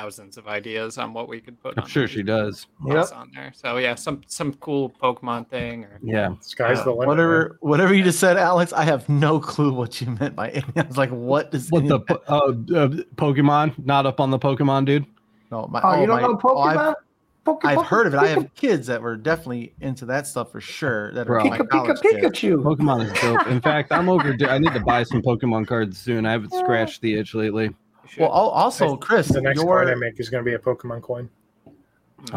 thousands of ideas on what we could put. I'm on sure she does. Yep. on there. So yeah, some some cool Pokemon thing or Yeah, Sky's Uh, the limit. Whatever whatever you just said, Alex, I have no clue what you meant by it. I was like, what does what the po- uh, uh, Pokemon? Not up on the Pokemon, dude. no, my, Oh, you don't my- know oh, I've- Pokemon? Poke, I've poke, heard of it. I have kids that were definitely into that stuff for sure. That are Bro. my Pika Pika college kids. Pikachu. Pokemon is dope. In fact, I'm over. I need to buy some Pokemon cards soon. I haven't scratched the itch lately. You should. Well, al- also, Chris, The next your coin I make is going to be a Pokemon coin.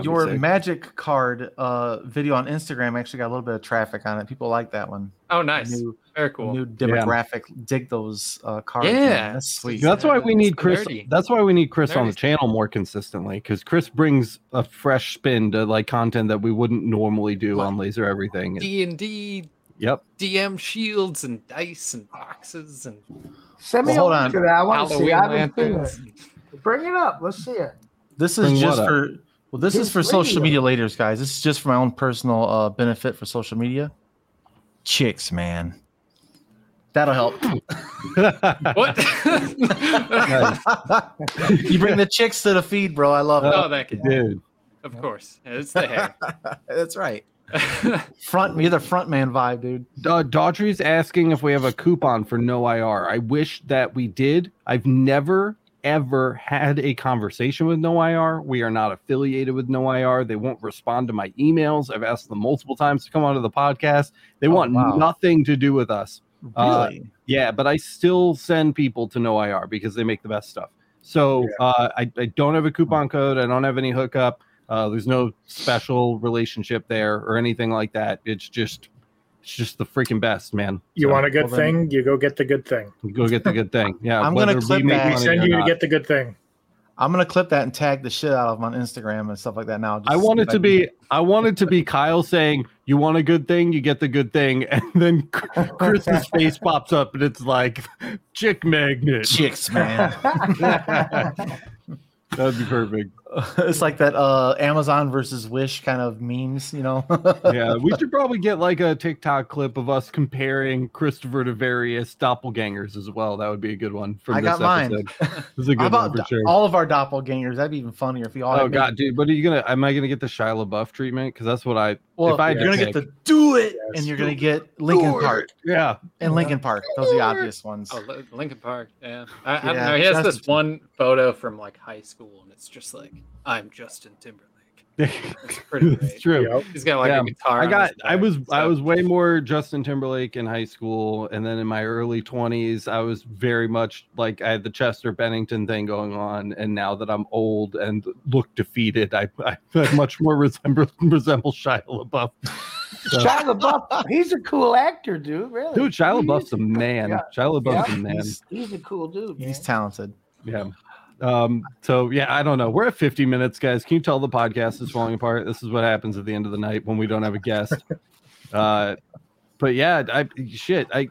Your sick. magic card uh, video on Instagram actually got a little bit of traffic on it. People like that one. oh, nice, New, very cool. new demographic dig those uh, cards. Yeah. man. that's sweet. That's why we need Chris. nerdy. That's why we need Chris on the channel more consistently because Chris brings a fresh spin to like content that we wouldn't normally do on Laser Everything. D and D, yep. DM shields and dice and boxes and Send me Well, hold over on. to that. I want to see. Halloween I haven't seen it. Bring it up. Let's see it. This is Bring just for well, this is His for social media laters, guys. This is just for my own personal uh, benefit for social media. Chicks, man, that'll help. what? you bring the chicks to the feed, bro. I love it. oh, thank you. Dude, Of course, it's the hair. That's right. Front, you're the front man vibe, dude. uh, Daughtry's asking if we have a coupon for NoIR. I wish that we did. I've never ever had a conversation with NoIR. We are not affiliated with NoIR. They won't respond to my emails. I've asked them multiple times to come onto the podcast. They Oh, want wow. nothing to do with us. Uh, Really? Yeah, but I still send people to NoIR because they make the best stuff. So uh, I, I don't have a coupon code. I don't have any hookup. Uh, there's no special relationship there or anything like that. It's just it's just the freaking best, man. You So, want a good well, then- thing? You go get the good thing. go get the good thing. Yeah, I'm gonna clip make that. We send you to get the good thing. I'm gonna clip that and tag the shit out of them on Instagram and stuff like that. Now, just I see want it to can- be. I want it to be Kyle saying, "You want a good thing, you get the good thing," and then Chris's face pops up, and it's like, "Chick magnet." chicks, man. That'd be perfect. it's like that uh Amazon versus Wish kind of memes, you know. yeah, we should probably get like a TikTok clip of us comparing Christopher to various doppelgangers as well. That would be a good one from I this got mine. episode. This is a good about one for sure. all of our doppelgangers? That'd be even funnier if we all. Oh had god, dude! But are you gonna? Am I gonna get the Shia LaBeouf treatment? Because that's what I. Well, if I you're gonna get the do it, Yes. and you're gonna get Linkin Do. Park Yeah, and Linkin Park. Those are the obvious ones. Oh, Linkin Park. Yeah, I, I don't know. He has this one photo from like high school, and it's just like I'm Justin Timberlake. That's pretty it's true. Yep. He's got like Yeah, a guitar. I got his I was and I was way more Justin Timberlake in high school and then in my early 20s I was very much like I had the Chester Bennington thing going on and now that I'm old and look defeated I, I, I much more resemble resemble Shia LaBeouf. So- Shia LaBeouf, he's a cool actor, dude. Really, Dude, Shia He LaBeouf's a man. Yeah. Shia LaBeouf's Yeah. a man. He's, He's a cool dude. he's talented. Yeah. Um, so yeah, I don't know. We're at 50 minutes, guys. Can you tell the podcast is falling apart? This is what happens at the end of the night when we don't have a guest. uh, but yeah, I shit. I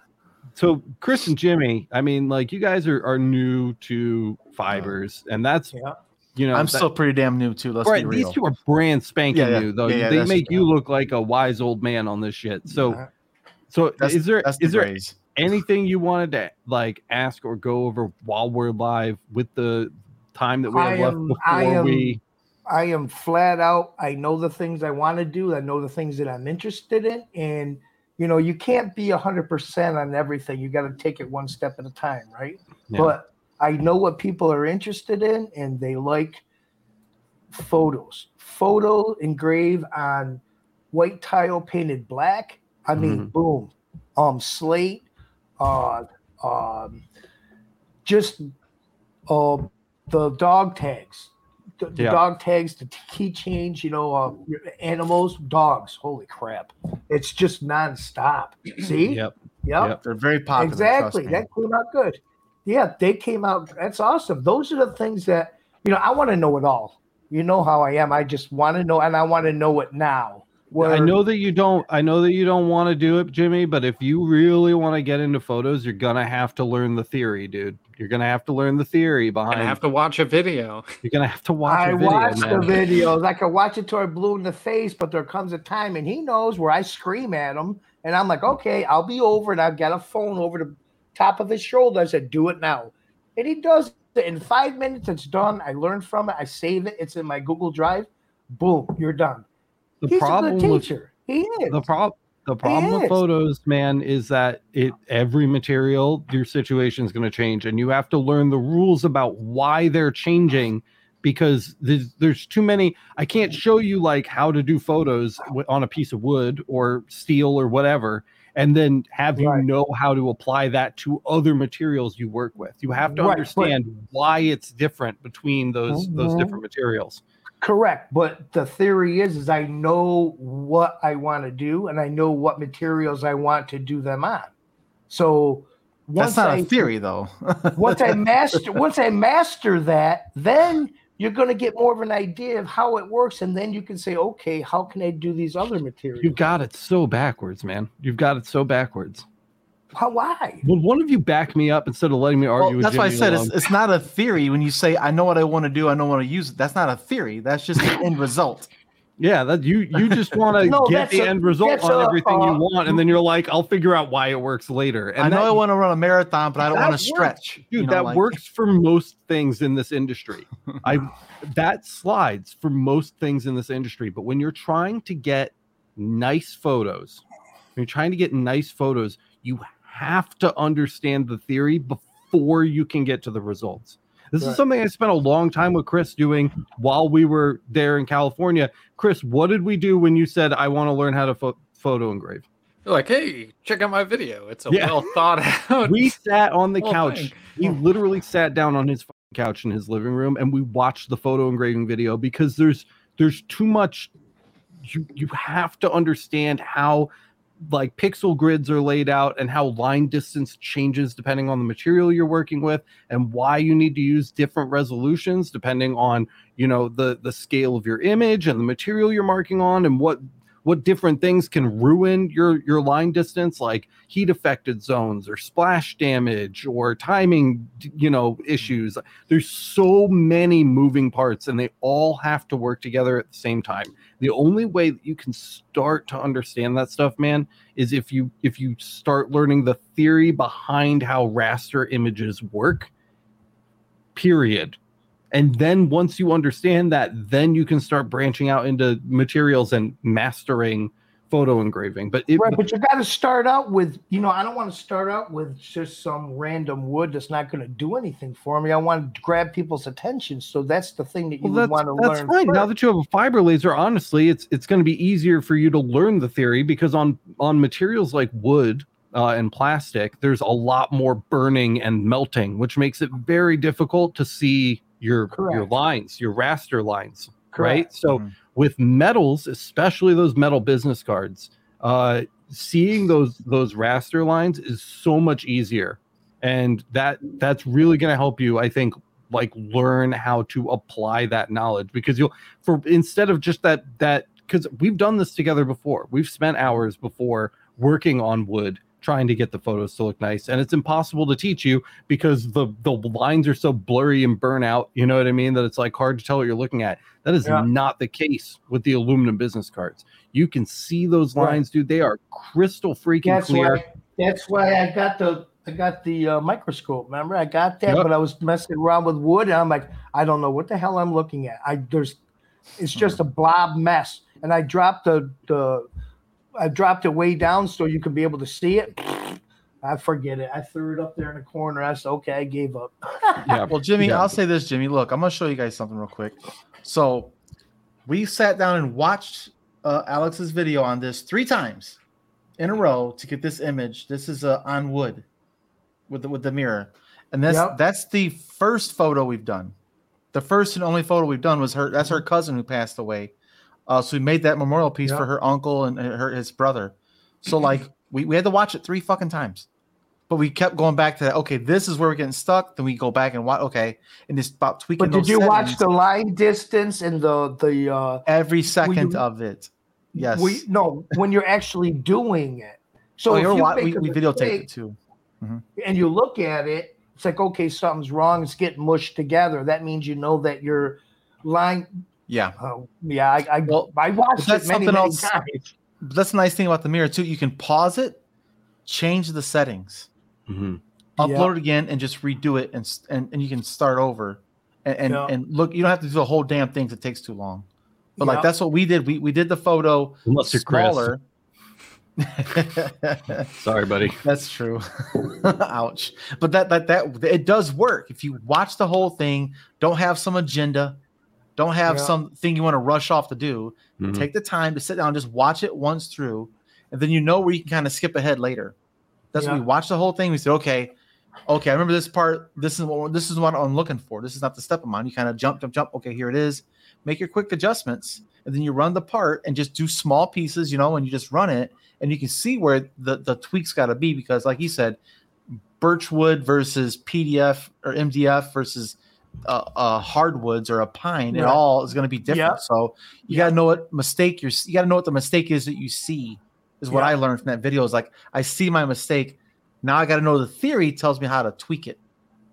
so Chris and Jimmy. I mean, like you guys are are new to fibers, and that's Yeah. you know I'm that- still pretty damn new too. Let's right. be These two are brand spanking Yeah, yeah. new, though. They make you look like a wise old man on this shit. So, so That's, is there the is there. Anything you wanted to like ask or go over while we're live with the time that we have left am- before I am- we I am flat out. I know the things I want to do. I know the things that I'm interested in, and you know, you can't be hundred percent on everything. You got to take it one step at a time, right? Yeah. But I know what people are interested in, and they like photos. Photo engraved on white tile painted black. I mean, Mhm. boom. Um, slate, uh, um, just uh, the dog tags, the, Yeah. dog tags, the key change. You know, uh, animals, dogs. Holy crap! It's just nonstop. See? Yep. Yep. Yep. They're very popular. Exactly. That came out good. Yeah, they came out. That's awesome. Those are the things that you know. I want to know it all. You know how I am. I just want to know, and I want to know it now. Where, I know that you don't. I know that you don't want to do it, Jimmy. But if you really want to get into photos, you're gonna have to learn the theory, dude. You're gonna have to learn the theory behind. I have to watch a video. You're gonna have to watch I a video, watch man. the videos. I can watch it till I'm blue in the face, but there comes a time, and he knows where I scream at him, and I'm like, okay, I'll be over, and I've got a phone over the top of his shoulder. I said, do it now, and he does it in five minutes. It's done. I learned from it. I save it. It's in my Google Drive. Boom, you're done. The He's a problem good with. He is. the problem the problem with photos man is that it every material your situation is going to change and you have to learn the rules about why they're changing because there's, there's too many i can't show you like how to do photos on a piece of wood or steel or whatever and then have you know how to apply that to other materials you work with you have to Right, understand why it's different between those those Mhm. different materials Correct, but the theory is, is I know what I want to do, and I know what materials I want to do them on. So once That's not I, a theory, though. once I master, once I master that, then you're going to get more of an idea of how it works, and then you can say, okay, how can I do these other materials? you've got it so backwards man you've got it so backwards how, why? Would one of you back me up instead of letting me argue Well, with that's why I said it's, it's not a theory when you say I know what I want to do, I know what to use it. That's not a theory. That's just the end result. yeah, that you you just want to No, get the a- end result on a, everything you uh, want, and then you're like, I'll figure out why it works later. And I know that, I want to run a marathon, but I don't want to stretch. Dude, you know, that like- works for most things in this industry. I that slides for most things in this industry. But when you're trying to get nice photos, when you're trying to get nice photos, you have to understand the theory before you can get to the results. This is something I spent a long time with Chris doing while we were there in California. Chris, what did we do when you said I want to learn how to pho- photo engrave? You're like, hey, check out my video. It's a Yeah. well thought out. we sat on the whole couch. thing. He oh. literally sat down on his couch in his living room and we watched the photo engraving video because there's there's too much you you have to understand how like pixel grids are laid out and how line distance changes depending on the material you're working with and why you need to use different resolutions depending on you know the the scale of your image and the material you're marking on and what what different things can ruin your your line distance like heat affected zones or splash damage or timing you know issues. There's so many moving parts and they all have to work together at the same time. The only way that you can start to understand that stuff man is if you if you start learning the theory behind how raster images work period and then once you understand that then you can start branching out into materials and mastering photo engraving but it, Right, but you got to start out with, you know, I don't want to start out with just some random wood that's not going to do anything for me. I want to grab people's attention. So that's the thing that you Well, want to learn that's fine. Now that you have a fiber laser, honestly, it's it's going to be easier for you to learn the theory because on on materials like wood uh, and plastic, there's a lot more burning and melting, which makes it very difficult to see your your lines, your raster lines, right? Correct. So Mhm. with metals, especially those metal business cards, uh, seeing those those raster lines is so much easier, and that that's really going to help you, I think, like learn how to apply that knowledge because you'll for instead of just that that because we've done this together before, we've spent hours before working on wood trying to get the photos to look nice and it's impossible to teach you because the the lines are so blurry and burn out you know what i mean that it's like hard to tell what you're looking at that is Yeah. not the case with the aluminum business cards you can see those Right. lines dude they are crystal freaking That's clear why. That's why I got the I got the uh, microscope. Remember, I got that, Yep. but I was messing around with wood, and I'm like, I don't know what the hell I'm looking at. I there's, it's just a blob mess, and I dropped the the, I dropped it way down so you can be able to see it. I forget it. I threw it up there in the corner. I said, okay, I gave up. yeah Well, Jimmy, Yeah. I'll say this, Jimmy. Look, I'm gonna show you guys something real quick. So We sat down and watched uh, Alex's video on this three times in a row to get this image. This is uh, on wood with the, with the Mira, and that's Yep. that's the first photo we've done. The first and only photo we've done was her. That's her cousin who passed away. Uh, so we made that memorial piece for her uncle and her his brother. So like we, we had to watch it three fucking times, but we kept going back to that. Okay, this is where we're getting stuck. Then we go back and watch. Okay, and just about tweaking. But did you watch the line distance and the the uh every second you- of it? Yes. we no when you're actually doing it. So oh, you're you we, a we videotaped it too. and you look at it, it's like okay, something's wrong. It's getting mushed together. That means you know that your line. Yeah. Uh, yeah, I I, Well, I watched that's it many, something many else- times. That's the nice thing about the Mira too. You can pause it, change the settings, Mhm. upload it again, and just redo it, and and, and you can start over. And and, Yeah. and look, you don't have to do the whole damn thing. 'cause It takes too long. But like that's what we did. We we did the photo Unless you're Chris. smaller. Sorry, buddy. That's true. Ouch. But that that that it does work. If you watch the whole thing, don't have some agenda, don't have Yeah. something you want to rush off to do. Mhm. Take the time to sit down, just watch it once through, and then you know where you can kind of skip ahead later. That's when we watch the whole thing. We say, okay, okay, I remember this part. This is what this is what I'm looking for. This is not the step I'm on. You kind of jump, jump, jump. Okay, here it is. Make your quick adjustments, and then you run the part and just do small pieces, you know, and you just run it, and you can see where the the tweaks got to be because, like you said, birchwood versus PDF or MDF versus uh, uh, hardwoods or a pine, it Right. all is going to be different. Yeah. So you got to know what mistake you're. You got to know what the mistake is that you see. Is what Yeah. I learned from that video. Is like I see my mistake. Now I got to know the theory tells me how to tweak it.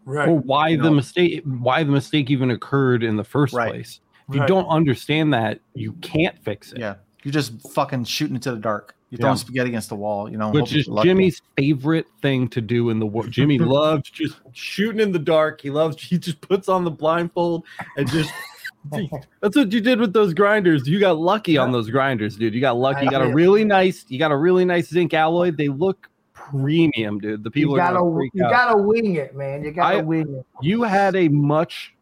Right. Or why You the know. mistake why the mistake even occurred in the first Right. place. If you don't understand that, you can't fix it. Yeah, you're just fucking shooting into the dark. You're Yeah. throwing spaghetti against the wall. You know, Which is. Jimmy's favorite thing to do in the world. Jimmy loves just shooting in the dark. He loves he just puts on the blindfold and just that's what you did with those grinders. You got lucky on those grinders, dude. You got lucky. You got a really nice, you got a really nice zinc alloy. They look premium, dude. The people you gotta gonna freak you out. gotta wing it, man. You gotta I- wing it. you had a much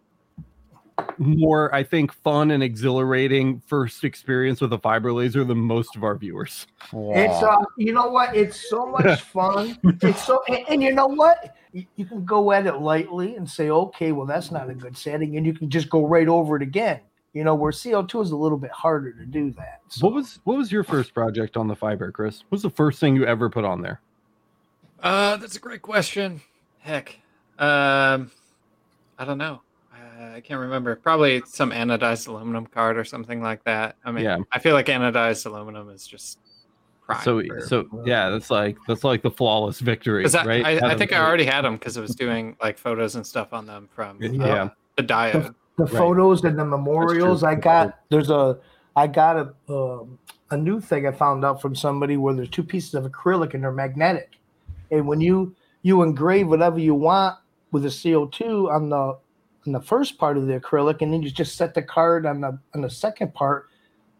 more, I think, fun and exhilarating first experience with a fiber laser than most of our viewers. It's uh, you know what? It's so much fun. It's so, and, and you know what? You, you can go at it lightly and say, okay, well, that's not a good setting, and you can just go right over it again. You know, where CO two is a little bit harder to do that. So, What was what was your first project on the fiber, Chris? What was the first thing you ever put on there? Uh, that's a great question. Heck, um, I don't know. Uh, I can't remember. Probably some anodized aluminum card or something like that. I mean, Yeah. I feel like anodized aluminum is just prime. So for- so yeah, that's like that's like the flawless victory, 'Cause I, right? I, I think I already had them because I was doing like photos and stuff on them from uh, Yeah. the diode. the Right. photos and the memorials. I got. There's a I got a um, a new thing I found out from somebody where there's two pieces of acrylic and they're magnetic, and when you you engrave whatever you want with the CO2 on the on the first part of the acrylic, and then you just set the card on the on the second part.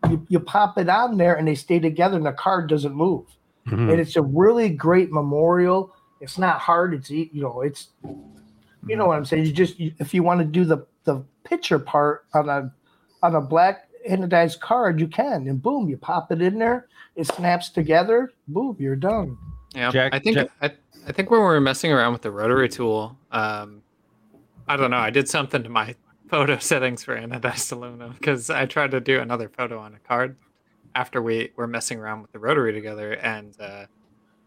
You, you pop it on there and they stay together and the card doesn't move. Mhm. And it's a really great memorial. It's not hard. It's e- you know it's you know what I'm saying. You just you, if you want to do the the picture part on a on a black anodized card, you can, and boom, you pop it in there. It snaps together. Boom, you're done. Yeah, Jack- I think Jack- I, I think when we were messing around with the rotary tool, um, I don't know. I did something to my photo settings for anodized aluminum because I tried to do another photo on a card after we were messing around with the rotary together, and uh,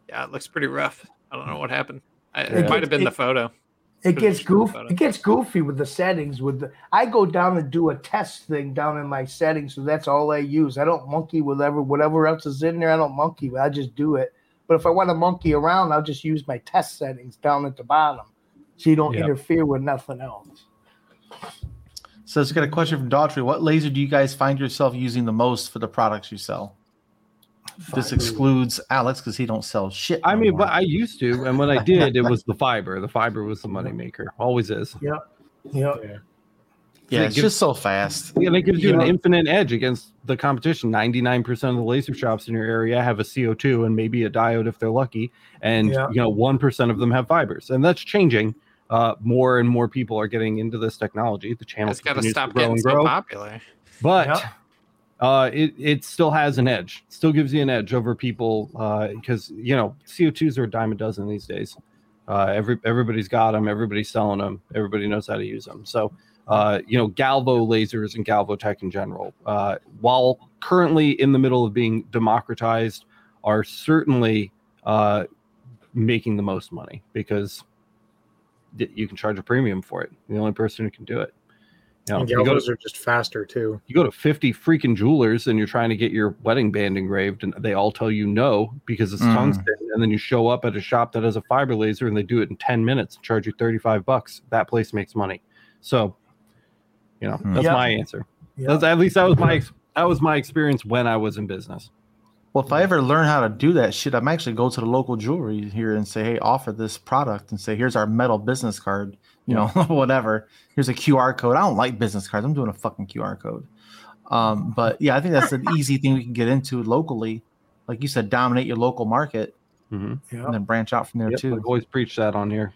yeah, it looks pretty rough. I don't know what happened. I, Yeah. It might have been the photo. It gets just put a goofy. It gets goofy with the settings. With the, I go down and do a test thing down in my settings, so that's all I use. I don't monkey with whatever whatever else is in there. I don't monkey. I just do it. But if I want to monkey around, I'll just use my test settings down at the bottom, so you don't Yep. interfere with nothing else. So it's got a question from Daughtry. What laser do you guys find yourself using the most for the products you sell? This excludes Alex because he don't sell shit. I mean, more. but I used to, and when I did, it was the fiber. The fiber was the moneymaker. Always is. Yep. Yeah. yeah, it it's gives- just so fast. Yeah, and it gives you an infinite edge against the competition. 99% of the laser shops in your area have a CO2 and maybe a diode if they're lucky. And, Yeah. you know, 1% of them have fibers. And that's changing. Uh, more and more people are getting into this technology. The channel It's got to stop to grow getting and so popular. But Yeah. uh, it it still has an edge. Still gives you an edge over people because you know CO2s are a dime a dozen these days. Uh, every everybody's got them. Everybody's selling them. Everybody knows how to use them. So uh, you know, Galvo lasers and Galvo tech in general, uh, while currently in the middle of being democratized, are certainly uh, making the most money because y- you can charge a premium for it. You're the only person who can do it. You, know, and go Galvos to, are just faster too. you go to 50 freaking jewelers and you're trying to get your wedding band engraved, and they all tell you no because it's Mhm. tungsten. And then you show up at a shop that has a fiber laser and they do it in 10 minutes and charge you 35 bucks. That place makes money. So, you know, that's Yeah. my answer. Yeah. That's, at least that was my that was my experience when I was in business. Well, if I ever learn how to do that shit, I'm actually go to the local jewelry here and say, "Hey, offer this product," and say, "Here's our metal business card." You know, whatever. Here's a QR code. I don't like business cards. I'm doing a fucking QR code. Um, but yeah, I think that's an easy thing we can get into locally. Like you said, dominate your local market Mm-hmm. Yeah. and then branch out from there Yep, too. I've always preach that on here.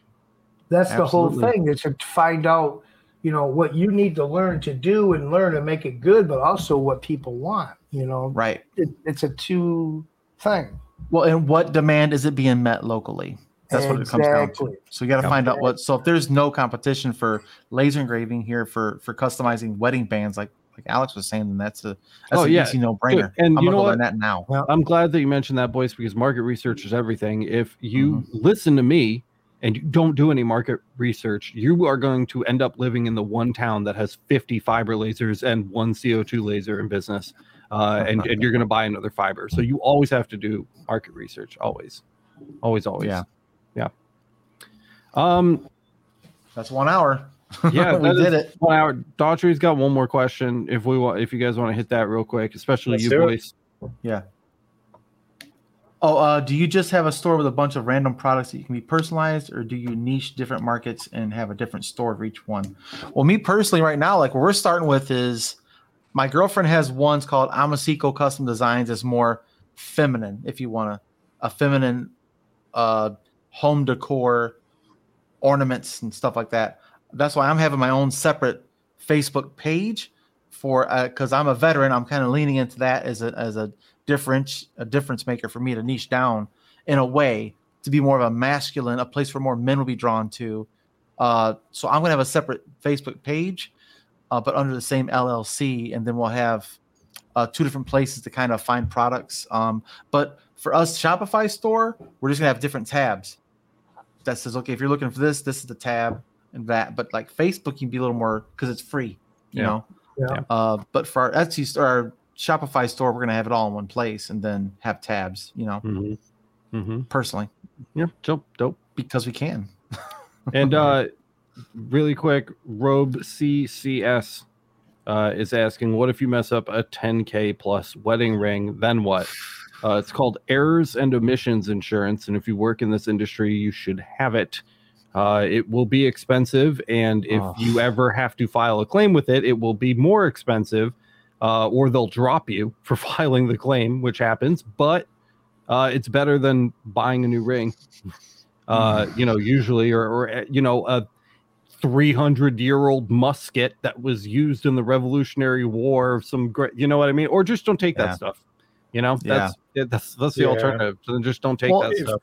That's the whole thing. Is to find out, you know, what you need to learn to do and learn and make it good, but also what people want. You know, Right. it, it's a two thing. Well, and what demand is it being met locally? That's what it comes down to. So you got to find out what. So if there's no competition for laser engraving here for for customizing wedding bands, like like Alex was saying, then that's a that's Oh, an yeah. easy no brainer. And I'm you gonna know go what? that now. I'm glad that you mentioned that, boys, because market research is everything. If you Mm-hmm. listen to me and you don't do any market research, you are going to end up living in the one town that has 50 fiber lasers and one CO2 laser in business. Uh, and, and you're going to buy another fiber. So you always have to do market research. Always. Always, always. Yeah. Yeah. Um, That's one hour. Yeah, we did it. One hour. Daughtry's got one more question. If we want, if you guys want to hit that real quick, especially Let's you do it. boys. Yeah. Oh, uh, do you just have a store with a bunch of random products that you can be personalized, or do you niche different markets and have a different store for each one? Well, me personally, right now, like what we're starting with is my girlfriend has ones called Amasiko Custom Designs. It's more feminine, if you want to, a feminine uh, home decor ornaments and stuff like that. That's why I'm having my own separate Facebook page for because I'm a veteran. I'm kind of leaning into that as a as a difference a difference maker for me to niche down in a way to be more of a masculine, a place where more men will be drawn to. Uh, so I'm gonna have a separate Facebook page, uh, but under the same LLC, and then we'll have uh, two different places to kind of find products. Um, but for us, Shopify store, we're just gonna have different tabs. That says, okay, if you're looking for this, this is the tab and that. But like Facebook, you can be a little more because it's free, you Yeah. know. Yeah. Uh, but for our Etsy store, our Shopify store, we're gonna have it all in one place and then have tabs, you know, Mm-hmm. Mm-hmm. personally Yeah. Dope. Dope. because we can. And uh, really quick, Robe CCS uh, is asking, "What if you mess up a 10k plus wedding ring? Then what?" Uh, it's called errors and omissions insurance, and if you work in this industry, you should have it. Uh, it will be expensive, and if Oh. you ever have to file a claim with it, it will be more expensive, uh, or they'll drop you for filing the claim, which happens. But uh, it's better than buying a new ring. Uh, you know, usually, or, or uh, you know, a 300 year old musket that was used in the Revolutionary War. of Some great, you know what I mean? Or just don't take that Yeah. stuff. You know, that's yeah, that's that's the Yeah. alternative. So then just don't take Well, that if- stuff.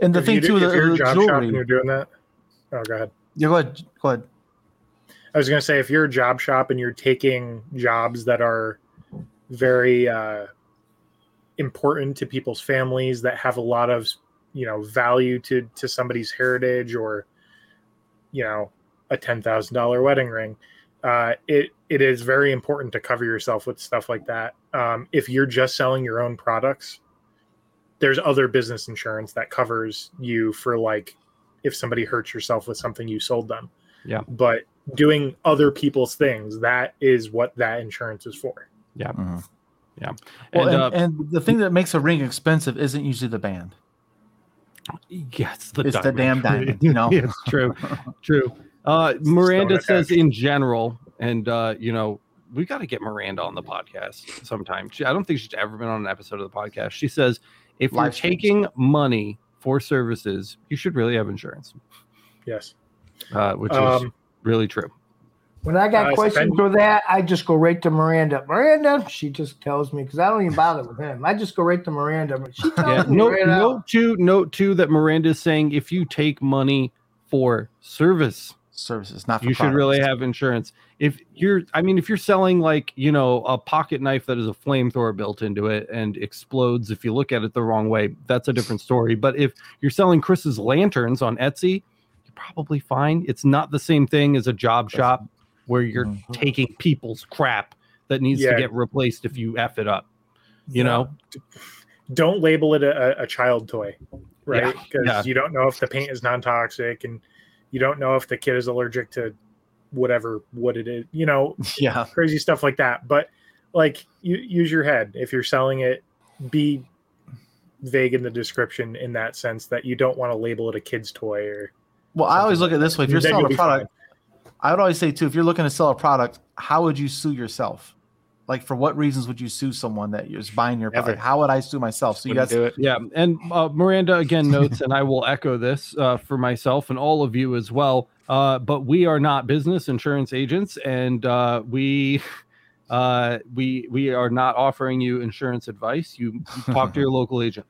And the If thing you do- too, the, you're the job shop jewelry. and you're doing that. Oh, go ahead. Yeah, go ahead. Go ahead. I was going to say, if you're a job shop and you're taking jobs that are very uh, important to people's families, that have a lot of you know value to to somebody's heritage, or you know a ten thousand dollar wedding ring, uh, it it is very important to cover yourself with stuff like that. Um, if you're just selling your own products, there's other business insurance that covers you for like if somebody hurts yourself with something you sold them. Yeah. But doing other people's things, that is what that insurance is for. Mhm. Yeah. Well, and, and, uh, and the thing that makes a ring expensive isn't usually the band. yes, the it's the damn diamond, you know? it's true, true. Uh, Miranda Stone says in general, and uh, you know, we got to get Miranda on the podcast sometime. She, I don't think she's ever been on an episode of the podcast. She says if you're Live streams. taking money for services, you should really have insurance, Yes. uh, which is Um, really true. When I got Uh, questions spend- for that, I just go right to Miranda. Miranda, she just tells me because I don't even bother with him. I just go right to Miranda. She tells Yeah, me note, right note two, note two that Miranda's saying if you take money for service, Services, not for you should really have insurance. If you're, I mean, if you're selling like you know a pocket knife that is a flamethrower built into it and explodes if you look at it the wrong way, that's a different story. But if you're selling Chris's lanterns on Etsy, you're probably fine. It's not the same thing as a job shop where you're Mhm. taking people's crap that needs Yeah. to get replaced if you f it up. You know, don't label it a, a child toy, right? Because yeah. you don't know if the paint is non-toxic, and you don't know if the kid is allergic to whatever what it is. You know, Yeah. crazy stuff like that. But like, you use your head. If you're selling it, be vague in the description in that sense that you don't want to label it a kid's toy or Well, I always look at it this way: if you're selling a be product, I would always say too, if you're looking to sell a product, how would you sue yourself? Like, for what reasons would you sue someone that is buying your Never. product? How would I sue myself? So you Wouldn't guys, do it. Yeah, and uh, Miranda again notes, and I will echo this uh, for myself and all of you as well. Uh, but we are not business insurance agents, and uh, we uh, we we are not offering you insurance advice. You talk to your local agent.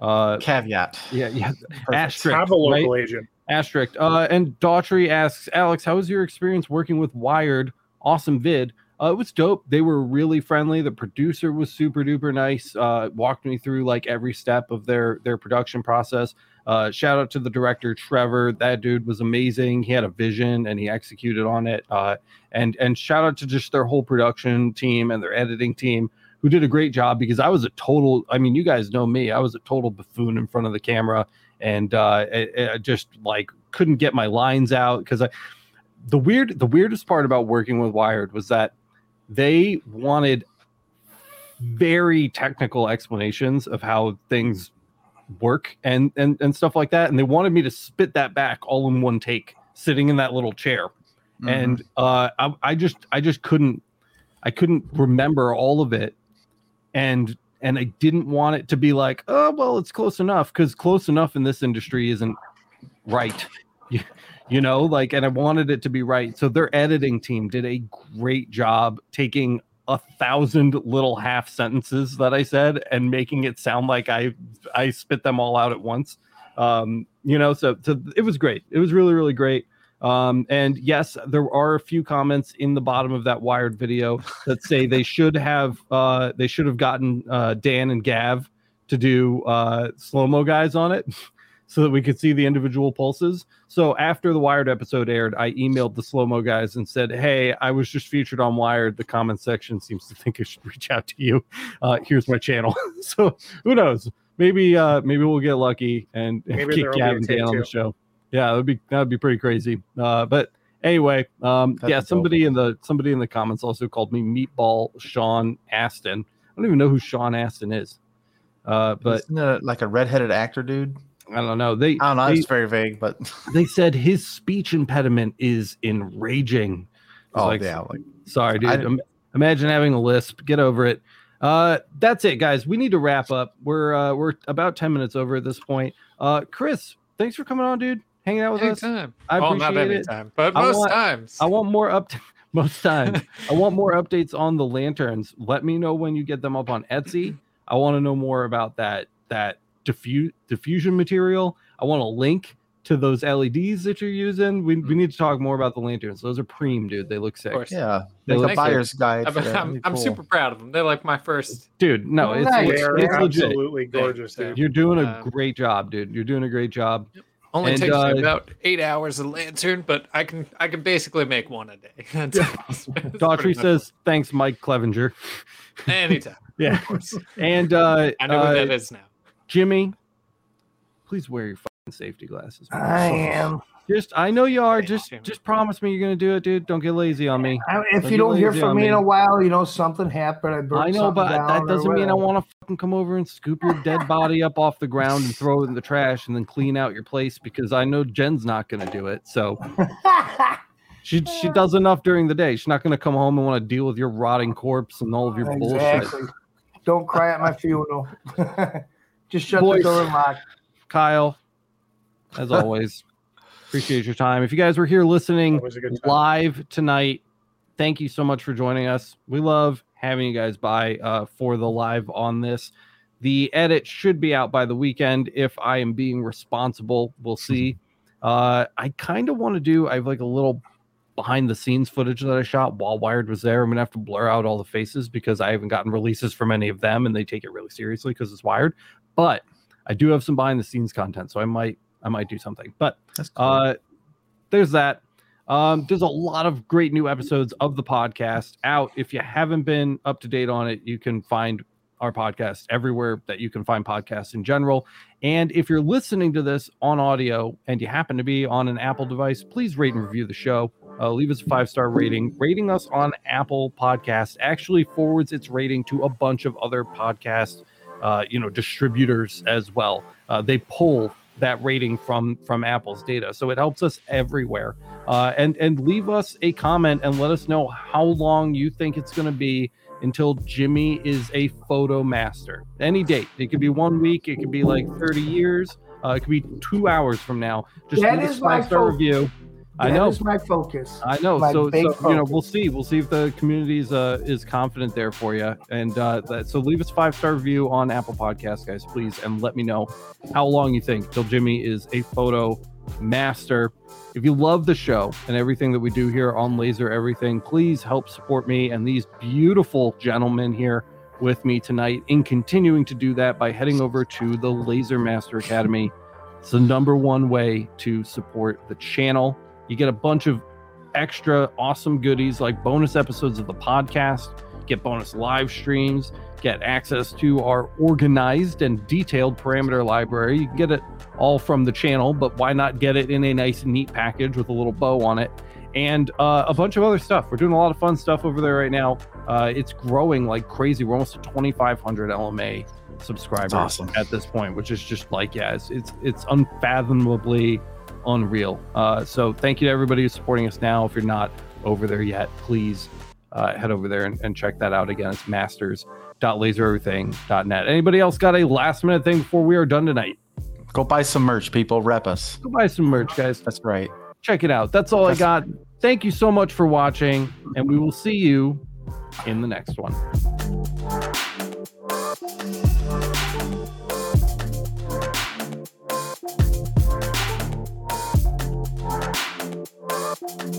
Uh, caveat. yeah, yeah. Perfect. Asterisk, have a local right? agent. Asterisk. Uh, and Daughtry asks, Alex, how was your experience working with Wired? Awesome vid. Uh, it was dope. They were really friendly. The producer was super duper nice. Uh, walked me through like every step of their their production process. Uh, shout out to the director Trevor. That dude was amazing. He had a vision and he executed on it. Uh, and and shout out to just their whole production team and their editing team who did a great job because I was a total. I mean, you guys know me. I was a total buffoon in front of the camera and uh, I, I just like couldn't get my lines out because I. The weird, the weirdest part about working with Wired was that they wanted very technical explanations of how things work and and and stuff like that, and they wanted me to spit that back all in one take, sitting in that little chair Mhm. and uh I, I just i just couldn't i couldn't remember all of it and and i didn't want it to be like oh well it's close enough because close enough in this industry isn't right you, know like and i wanted it to be right. So their editing team did a great job taking a thousand little half sentences that i said and making it sound like i i spit them all out at once. Um you know so so it was great. It was really really great um, and yes, there are a few comments in the bottom of that wired video that say they should have uh, they should have gotten uh, Dan and Gav to do uh, slow mo guys on it, so that we could see the individual pulses. So after the Wired episode aired, I emailed the slow mo guys and said, "Hey, I was just featured on Wired. The comment section seems to think I should reach out to you. Uh, here's my channel." so who knows? Maybe uh, maybe we'll get lucky and, and Maybe get there'll Gav and Dan on the show. Yeah, that would be that would be pretty crazy. Uh, but anyway, um, That'd yeah, somebody in the somebody in the comments also called me Meatball Sean Astin. I don't even know who Sean Astin is. Uh, but like a redheaded actor, dude? I don't know. They I don't know. they, It's very vague, but they said his speech impediment is enraging. Oh like, yeah, like Sorry, dude. I- Im- imagine having a lisp. Get over it. Uh, that's it, guys. We need to wrap up. We're uh, we're about ten minutes over at this point. Uh, Chris, thanks for coming on, dude. Hanging out with us. Anytime. I well, not appreciate any it. time, but I most want- times. I want more up most times. I want more updates on the lanterns. Let me know when you get them up on Etsy. I want to know more about that that diffu- diffusion material. I want a link to those LEDs that you're using. We, we mm. need to talk more about the lanterns. Those are preem, dude. They look sick. of course. yeah, They like look a sick. buyer's guide. I'm. I'm, Really I'm cool. super proud of them. They're like my first. Dude, no, it's, Nice. it's, They are it's legit. absolutely gorgeous, dude. You're doing a great job, dude. You're doing a great job. Only And, takes uh, me about eight hours a lantern, but I can I can basically make one a day. That's that's pretty Daughtry says, thanks, Mike Clevenger. anytime. Yeah. Of course. And uh, I know uh, what that is now. Jimmy, please wear your fucking safety glasses. man. I am. Just, I know you are. Thanks, Just, Jimmy. just promise me you're gonna do it, dude. Don't get lazy on me. I, if Don't you don't hear from on me in a while, you know something happened. I burnt I know, but down that doesn't mean I want to fucking come over and scoop your dead body up off the ground and throw it in the trash and then clean out your place because I know Jen's not gonna do it. So she she does enough during the day. She's not gonna come home and want to deal with your rotting corpse and all of your bullshit. Don't cry at my funeral. Just shut Boys. the door and lock. Kyle, as always, Appreciate your time. If you guys were here listening That was a good time. live tonight, thank you so much for joining us. We love having you guys by uh, for the live on this. The edit should be out by the weekend if I am being responsible. We'll see. Uh, I kind of want to do. I have like a little behind the scenes footage that I shot while Wired was there. I'm gonna have to blur out all the faces because I haven't gotten releases from any of them, and they take it really seriously because it's Wired. But I do have some behind the scenes content, so I might I might do something. But cool. uh, there's that. Um, there's a lot of great new episodes of the podcast out. If you haven't been up to date on it, you can find our podcast everywhere that you can find podcasts in general. And if you're listening to this on audio and you happen to be on an Apple device, please rate and review the show. Uh, leave us a five star rating. Rating us on Apple Podcasts actually forwards its rating to a bunch of other podcast, uh, you know, distributors as well. Uh, they pull that rating from from Apple's data, so it helps us everywhere. Uh, and and leave us a comment and let us know how long you think it's going to be until Jimmy is a photo master. Any date. It could be one week. It could be like 30 years. Uh, it could be two hours from now. Just That leave my five star review. I know. is my focus. I know. So, so you know, we'll see. We'll see if the community's uh, is confident there for you. And uh, that, so, leave us a five star review on Apple Podcasts, guys, please, and let me know how long you think till Jimmy is a photo master. If you love the show and everything that we do here on Laser Everything, please help support me and these beautiful gentlemen here with me tonight in continuing to do that by heading over to the Laser Master Academy. It's the number one way to support the channel. You get a bunch of extra awesome goodies like bonus episodes of the podcast, get bonus live streams, get access to our organized and detailed parameter library. You can get it all from the channel, but why not get it in a nice, neat package with a little bow on it? And uh, a bunch of other stuff. We're doing a lot of fun stuff over there right now. Uh, it's growing like crazy. We're almost at 2,500 LMA subscribers awesome. at this point, which is just like, yeah, it's it's, it's unfathomably unreal. Uh, so thank you to everybody who's supporting us now. If you're not over there yet, please uh, head over there and, and check that out again. It's masters.lasereverything.net. Anybody else got a last minute thing before we are done tonight? Go buy some merch, people. Rep us. Go buy some merch, guys. That's right. Check it out. That's all I got. Thank you so much for watching, and we will see you in the next one. Thank